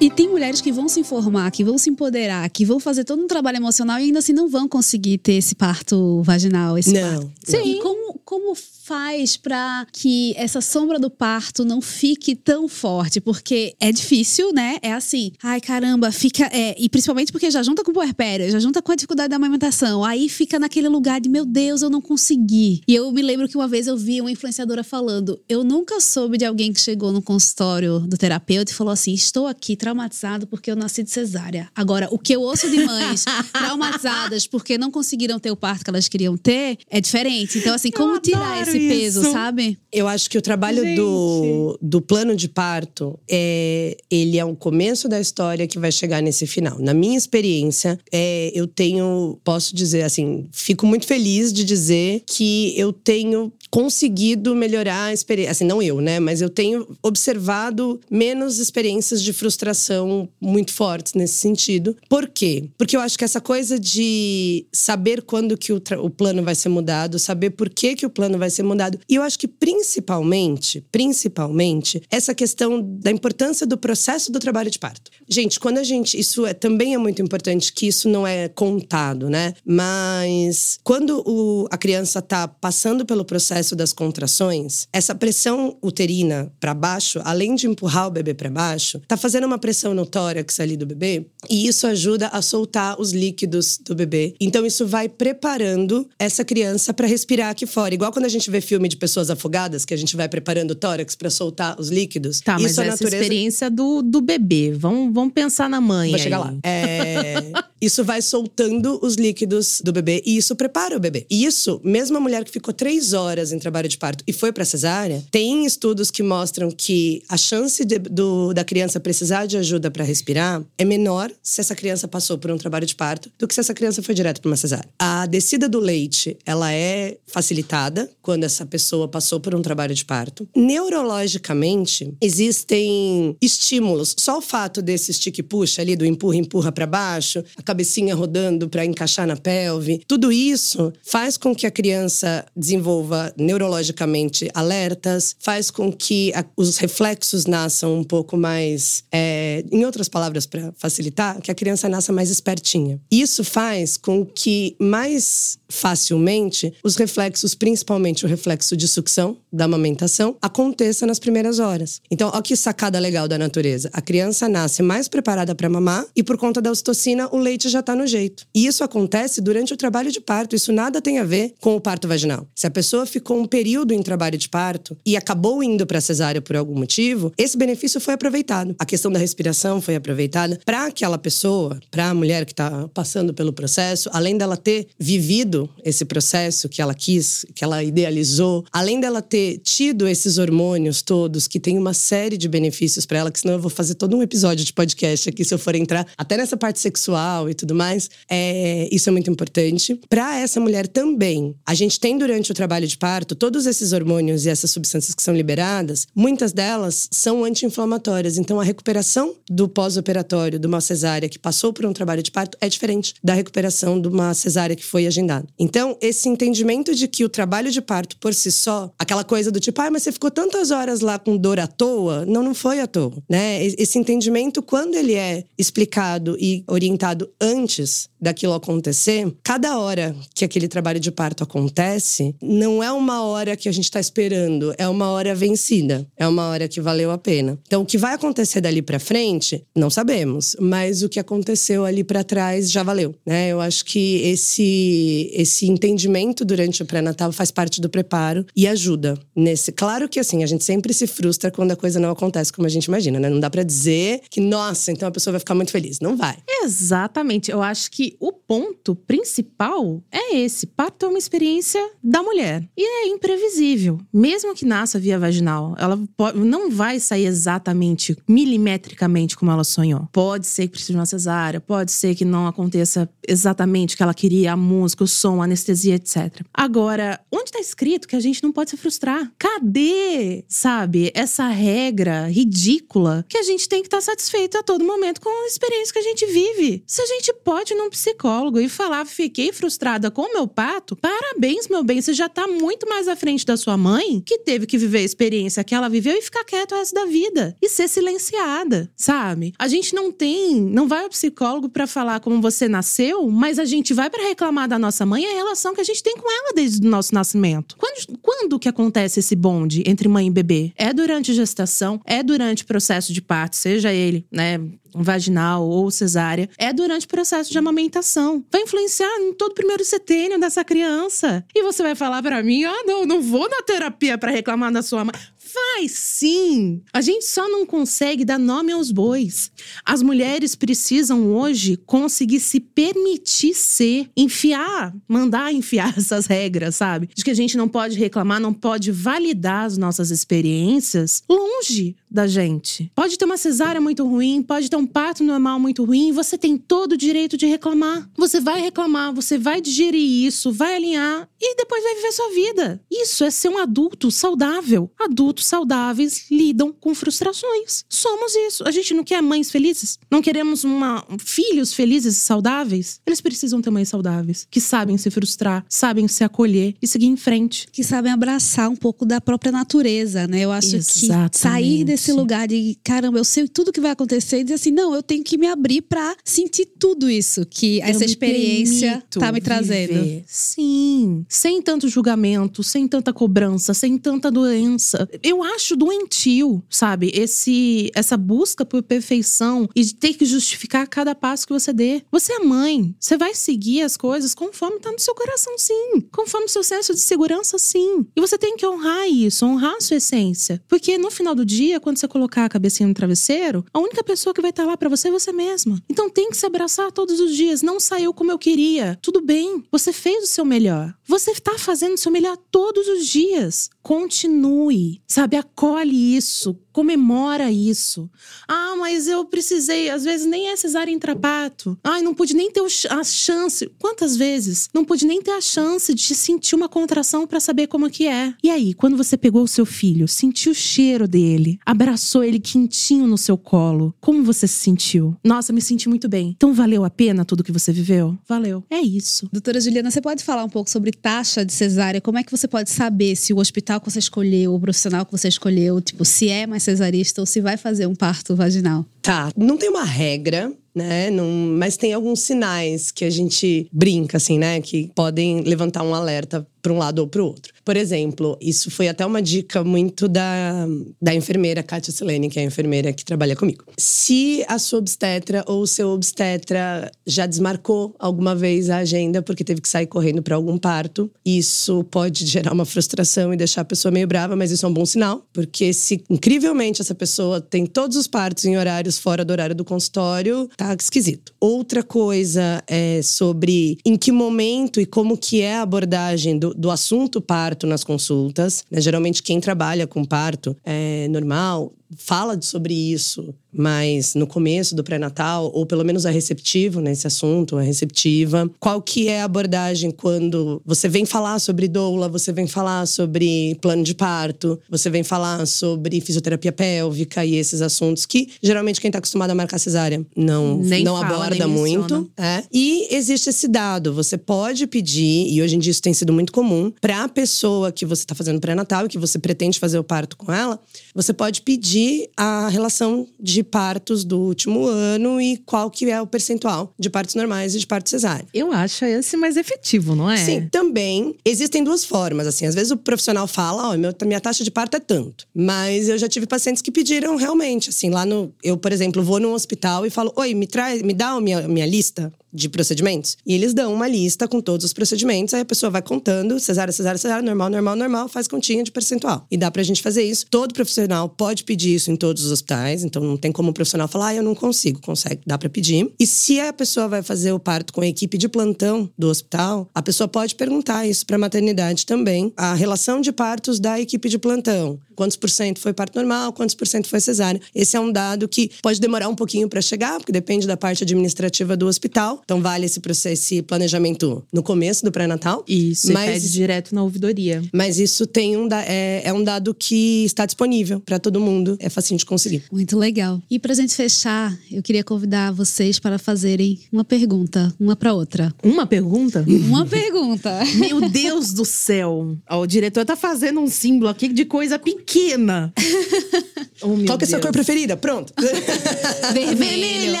E tem mulheres que vão se informar, que vão se empoderar, que vão fazer todo um trabalho emocional e ainda assim não vão conseguir ter esse parto vaginal, esse não. parto. Sim. E como, como faz para que essa sombra do parto não fique tão forte? Porque é difícil, né? É assim, ai caramba, fica. É, e principalmente porque já junta com o puerpério, já junta com a dificuldade da amamentação. Aí fica naquele lugar de, meu Deus, eu não consegui. E eu me lembro que uma vez eu vi uma influenciadora falando: eu nunca soube de alguém que chegou no consultório do terapeuta e falou assim: estou aqui traumatizado porque eu nasci de cesárea. Agora, o que eu ouço de mães traumatizadas porque não conseguiram ter o parto que elas queriam ter é diferente. Então, assim, como tirar esse peso, isso. sabe? Eu acho que o trabalho do, do plano de parto é ele é um começo da história que vai chegar nesse final. Na minha experiência, é, eu tenho, posso dizer assim, fico muito feliz de dizer que eu tenho conseguido melhorar a experiência. Assim, não eu, né? Mas eu tenho observado menos experiências de frustração muito fortes nesse sentido. Por quê? Porque eu acho que essa coisa de saber quando que o, o plano vai ser mudado, saber por que, que o plano vai ser mudado. E eu acho que principalmente, principalmente, essa questão da importância do processo do trabalho de parto. Gente, quando a gente. Isso é, também é muito importante que isso não é contado, né? Mas quando o, a criança tá passando pelo processo das contrações, essa pressão uterina para baixo, além de empurrar o bebê para baixo, tá fazendo uma pressão no tórax ali do bebê, e isso ajuda a soltar os líquidos do bebê. Então isso vai preparando essa criança para respirar aqui fora. Igual quando a gente vê filme de pessoas afogadas, que a gente vai preparando o tórax para soltar os líquidos. Tá, mas isso essa natureza... experiência do, do bebê. Vamos, vamos pensar na mãe. Aí. chegar lá. É, isso vai soltando os líquidos do bebê e isso prepara o bebê. E isso, mesmo a mulher que ficou três horas em trabalho de parto e foi para cesárea, tem estudos que mostram que a chance de, do, da criança precisar de ajuda para respirar é menor se essa criança passou por um trabalho de parto do que se essa criança foi direto para uma cesárea. A descida do leite, ela é facilitada quando essa pessoa passou por um trabalho de parto. Neurologicamente, existem estímulos. Só o fato desse stick puxa ali do empurra empurra para baixo, a cabecinha rodando para encaixar na pelve, tudo isso faz com que a criança desenvolva neurologicamente alertas, faz com que a, os reflexos nasçam um pouco mais, é, em outras palavras para facilitar, que a criança nasça mais espertinha. Isso faz com que mais facilmente os reflexos, principalmente o reflexo de sucção da amamentação, aconteça nas primeiras horas. Então, olha que sacada legal da natureza. A criança nasce mais preparada para mamar e por conta da ocitocina o leite já está no jeito. E isso acontece durante o trabalho de parto. Isso nada tem a ver com o parto vaginal. Se a pessoa ficou um período em trabalho de parto e acabou indo para cesárea por algum motivo, esse benefício foi aproveitado. A questão da respiração foi aproveitada para aquela pessoa, para a mulher que está passando pelo processo, além dela ter vivido vivendo esse processo que ela quis, que ela idealizou, além dela ter tido esses hormônios todos, que tem uma série de benefícios para ela, que senão eu vou fazer todo um episódio de podcast aqui se eu for entrar até nessa parte sexual e tudo mais, é, isso é muito importante. Para essa mulher também, a gente tem durante o trabalho de parto todos esses hormônios e essas substâncias que são liberadas, muitas delas são anti-inflamatórias. Então a recuperação do pós-operatório de uma cesárea que passou por um trabalho de parto é diferente da recuperação de uma cesárea que foi agendada. Então, esse entendimento de que o trabalho de parto por si só, aquela coisa do tipo, ah, mas você ficou tantas horas lá com dor à toa, não, não foi à toa, né? Esse entendimento, quando ele é explicado e orientado antes daquilo acontecer, cada hora que aquele trabalho de parto acontece, não é uma hora que a gente está esperando, é uma hora vencida, é uma hora que valeu a pena. Então, o que vai acontecer dali para frente, não sabemos, mas o que aconteceu ali para trás já valeu, né? Eu acho que esse esse entendimento durante o pré-natal faz parte do preparo e ajuda nesse. Claro que assim, a gente sempre se frustra quando a coisa não acontece como a gente imagina, né? Não dá para dizer que nossa, então a pessoa vai ficar muito feliz, não vai. Exatamente. Eu acho que o ponto principal é esse. Parto é uma experiência da mulher e é imprevisível. Mesmo que nasça via vaginal, ela não vai sair exatamente milimetricamente como ela sonhou. Pode ser que precise de uma cesárea, pode ser que não aconteça exatamente o que ela queria, a música, o som, a anestesia, etc. Agora, onde está escrito que a gente não pode se frustrar? Cadê, sabe, essa regra ridícula que a gente tem que estar tá satisfeito a todo momento com a experiência que a gente vive? Se a gente pode ir num psicólogo e falar, fiquei frustrada com o meu pato, parabéns, meu bem, você já está muito mais à frente da sua mãe, que teve que viver a experiência que ela viveu e ficar quieta o resto da vida. E ser silenciada, sabe? A gente não tem, não vai ao psicólogo para falar como você nasceu, mas a gente vai para reclamar da nossa mãe a relação que a gente tem com ela desde o nosso nascimento. Quando, quando que acontece esse bonde entre mãe e bebê? É durante gestação, é durante o processo de parto, seja ele, né, vaginal ou cesárea, é durante o processo de amamentação. Vai influenciar em todo o primeiro setênio dessa criança. E você vai falar para mim: "Ah, não, não vou na terapia para reclamar da sua mãe". Vai sim! A gente só não consegue dar nome aos bois. As mulheres precisam hoje conseguir se permitir ser, enfiar, mandar enfiar essas regras, sabe? De que a gente não pode reclamar, não pode validar as nossas experiências longe da gente. Pode ter uma cesárea muito ruim, pode ter um parto normal muito ruim, você tem todo o direito de reclamar. Você vai reclamar, você vai digerir isso, vai alinhar e depois vai viver sua vida. Isso é ser um adulto saudável. Adultos saudáveis lidam com frustrações. Somos isso. A gente não quer mães felizes? Não queremos uma, filhos felizes e saudáveis? Eles precisam ter mães saudáveis, que sabem se frustrar, sabem se acolher e seguir em frente. Que sabem abraçar um pouco da própria natureza, né? Eu acho Exatamente. que sair desse esse lugar de caramba, eu sei tudo que vai acontecer e dizer assim, não, eu tenho que me abrir para sentir tudo isso que eu essa experiência tá me trazendo. Viver. Sim, sem tanto julgamento, sem tanta cobrança, sem tanta doença. Eu acho doentio, sabe? Esse essa busca por perfeição e de ter que justificar cada passo que você dê. Você é mãe, você vai seguir as coisas conforme tá no seu coração, sim. Conforme o seu senso de segurança, sim. E você tem que honrar isso, honrar a sua essência. Porque no final do dia, quando você colocar a cabecinha no travesseiro, a única pessoa que vai estar lá para você é você mesma. Então tem que se abraçar todos os dias. Não saiu como eu queria. Tudo bem. Você fez o seu melhor. Você está fazendo o seu melhor todos os dias. Continue. Sabe, acolhe isso comemora isso. Ah, mas eu precisei, às vezes nem é cesárea em trapato. Ai, não pude nem ter a chance. Quantas vezes? Não pude nem ter a chance de sentir uma contração para saber como que é. E aí, quando você pegou o seu filho, sentiu o cheiro dele, abraçou ele quentinho no seu colo, como você se sentiu? Nossa, me senti muito bem. Então valeu a pena tudo que você viveu? Valeu. É isso. Doutora Juliana, você pode falar um pouco sobre taxa de cesárea? Como é que você pode saber se o hospital que você escolheu, o profissional que você escolheu, tipo, se é mais cesarista ou se vai fazer um parto vaginal? Tá, não tem uma regra, né? Não, mas tem alguns sinais que a gente brinca, assim, né? Que podem levantar um alerta para um lado ou para o outro. Por exemplo, isso foi até uma dica muito da, da enfermeira Kátia Selene, que é a enfermeira que trabalha comigo. Se a sua obstetra ou o seu obstetra já desmarcou alguma vez a agenda porque teve que sair correndo para algum parto, isso pode gerar uma frustração e deixar a pessoa meio brava, mas isso é um bom sinal, porque se incrivelmente essa pessoa tem todos os partos em horários fora do horário do consultório, tá esquisito. Outra coisa é sobre em que momento e como que é a abordagem do, do assunto parto nas consultas. Né? Geralmente quem trabalha com parto é normal, fala sobre isso, mas no começo do pré-natal, ou pelo menos é receptivo nesse assunto, é receptiva. Qual que é a abordagem quando você vem falar sobre doula, você vem falar sobre plano de parto, você vem falar sobre fisioterapia pélvica e esses assuntos que geralmente quem está acostumado a marcar cesárea não, Nem não fala, aborda nem muito. É. E existe esse dado, você pode pedir, e hoje em dia isso tem sido muito comum, para a pessoa que você está fazendo pré-natal e que você pretende fazer o parto com ela, você pode pedir a relação de partos do último ano e qual que é o percentual de partos normais e de partos cesárea. Eu acho esse mais efetivo, não é? Sim, também existem duas formas. Assim, às vezes o profissional fala, ó, oh, minha taxa de parto é tanto. Mas eu já tive pacientes que pediram realmente, assim, lá no. Eu, por exemplo, vou num hospital e falo, oi, me traz, me dá a minha, minha lista de procedimentos. E eles dão uma lista com todos os procedimentos, aí a pessoa vai contando, cesárea, cesárea, cesárea, normal, normal, normal, faz continha de percentual. E dá pra gente fazer isso. Todo profissional pode pedir isso em todos os hospitais, então não tem como o profissional falar, ah, eu não consigo, consegue, dá pra pedir. E se a pessoa vai fazer o parto com a equipe de plantão do hospital, a pessoa pode perguntar isso pra maternidade também. A relação de partos da equipe de plantão. Quantos por cento foi parto normal, quantos por cento foi cesárea. Esse é um dado que pode demorar um pouquinho para chegar, porque depende da parte administrativa do hospital. Então vale esse processo, esse planejamento no começo do pré-natal. Isso, mas pede direto na ouvidoria. Mas isso tem um é, é um dado que está disponível para todo mundo, é facinho de conseguir. Muito legal. E para gente fechar, eu queria convidar vocês para fazerem uma pergunta, uma para outra. Uma pergunta? Uma pergunta. Meu Deus do céu. Ó, o diretor tá fazendo um símbolo aqui de coisa pequena. oh, Qual que é a sua cor preferida? Pronto. Vermelha.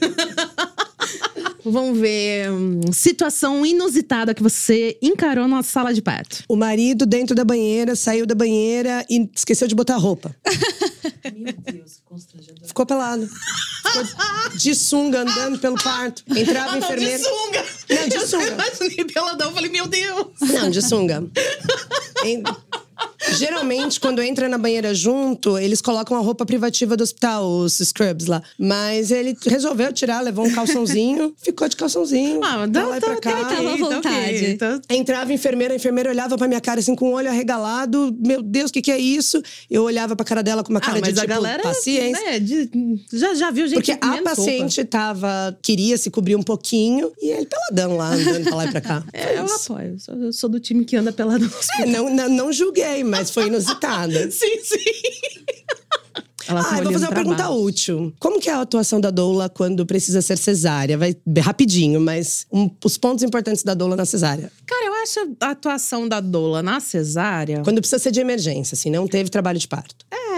Vamos ver. Hum, situação inusitada que você encarou na sala de parto. O marido dentro da banheira, saiu da banheira e esqueceu de botar roupa. Meu Deus, que constrangedor. Ficou pelado. Ficou de sunga andando pelo parto. Entrava a enfermeira. De sunga! Não, de sunga. Eu imaginei peladão, falei, meu Deus! Não, de sunga. Geralmente, quando entra na banheira junto, eles colocam a roupa privativa do hospital, os scrubs lá. Mas ele resolveu tirar, levou um calçãozinho, ficou de calçãozinho. Ah, dá lá pra cá. Ele tava à vontade. Okay, então... Entrava a enfermeira, a enfermeira olhava pra minha cara assim, com o olho arregalado. Meu Deus, o que, que é isso? Eu olhava pra cara dela com uma cara ah, de mas tipo, a galera, paciência. Né, de, já, já viu gente Porque a paciente roupa. tava, queria se cobrir um pouquinho e ele peladão lá, andando pra lá e pra cá. É, eu apoio. Eu sou, eu sou, do time que anda pelado no É, não, não, não julguei, mas foi inusitado. sim, sim. Ela ah, eu vou fazer uma pergunta baixo. útil. Como que é a atuação da doula quando precisa ser cesárea? Vai rapidinho, mas um, os pontos importantes da doula na cesárea. Cara, eu acho a atuação da doula na cesárea… Quando precisa ser de emergência, assim, não teve trabalho de parto. É.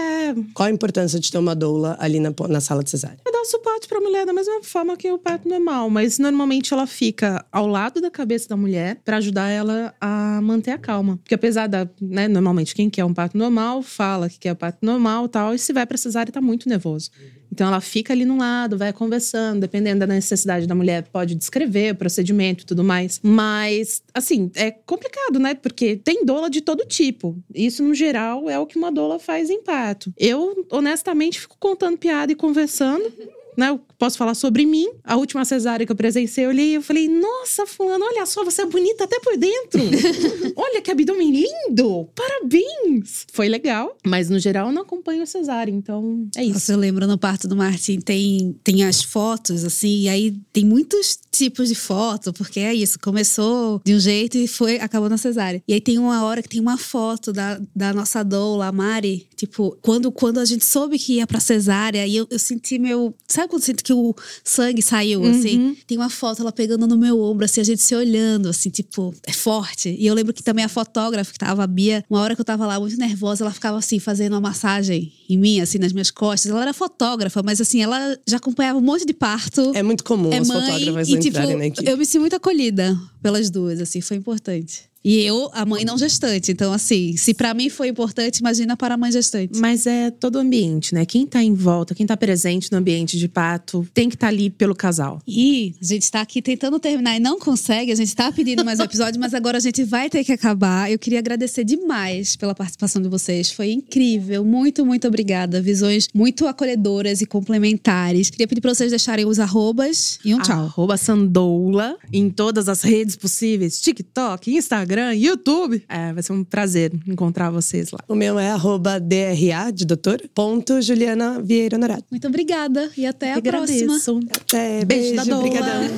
Qual a importância de ter uma doula ali na, na sala de cesárea? É dar suporte pra mulher da mesma forma que o parto normal, mas normalmente ela fica ao lado da cabeça da mulher para ajudar ela a manter a calma. Porque apesar da, né, normalmente quem quer um parto normal fala que quer um parto normal tal, e se vai pra cesárea tá muito nervoso. Então ela fica ali no lado, vai conversando, dependendo da necessidade da mulher, pode descrever o procedimento e tudo mais. Mas, assim, é complicado, né? Porque tem doula de todo tipo. Isso, no geral, é o que uma doula faz em parto. Eu, honestamente, fico contando piada e conversando né? Eu posso falar sobre mim. A última cesárea que eu presenciei, eu olhei e eu falei: Nossa, Fulano, olha só, você é bonita até por dentro. olha que abdômen lindo! Parabéns! Foi legal, mas no geral eu não acompanho a cesárea, então é isso. Nossa, eu lembro no parto do Martin tem, tem as fotos, assim, e aí tem muitos tipos de foto, porque é isso, começou de um jeito e foi, acabou na cesárea. E aí tem uma hora que tem uma foto da, da nossa doula, a Mari, tipo, quando, quando a gente soube que ia pra cesárea, e eu, eu senti meu. Sabe Sabe quando sinto que o sangue saiu, uhum. assim? Tem uma foto, ela pegando no meu ombro, assim, a gente se olhando, assim, tipo, é forte. E eu lembro que também a fotógrafa que tava, a Bia, uma hora que eu tava lá muito nervosa, ela ficava assim, fazendo uma massagem em mim, assim, nas minhas costas. Ela era fotógrafa, mas assim, ela já acompanhava um monte de parto. É muito comum é as mãe, fotógrafas e, tipo, entrarem na equipe. Eu me senti muito acolhida pelas duas, assim, foi importante. E eu, a mãe não gestante. Então, assim, se para mim foi importante, imagina para a mãe gestante. Mas é todo o ambiente, né? Quem tá em volta, quem tá presente no ambiente de pato, tem que estar tá ali pelo casal. E a gente tá aqui tentando terminar e não consegue. A gente tá pedindo mais um episódio, mas agora a gente vai ter que acabar. Eu queria agradecer demais pela participação de vocês. Foi incrível. Muito, muito obrigada. Visões muito acolhedoras e complementares. Queria pedir pra vocês deixarem os arrobas e um tchau. Arroba Sandoula em todas as redes possíveis: TikTok, Instagram, YouTube. É, vai ser um prazer encontrar vocês lá. O meu é arroba DRA de doutor, ponto Juliana Vieira Honorado. Muito obrigada e até a próxima. Até, beijo, beijo obrigadão.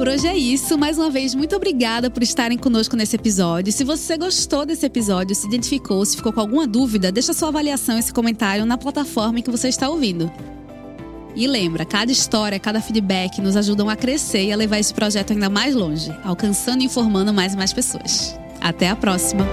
Por hoje é isso. Mais uma vez, muito obrigada por estarem conosco nesse episódio. Se você gostou desse episódio, se identificou, se ficou com alguma dúvida, deixa sua avaliação e esse comentário na plataforma em que você está ouvindo. E lembra, cada história, cada feedback nos ajudam a crescer e a levar esse projeto ainda mais longe, alcançando e informando mais e mais pessoas. Até a próxima!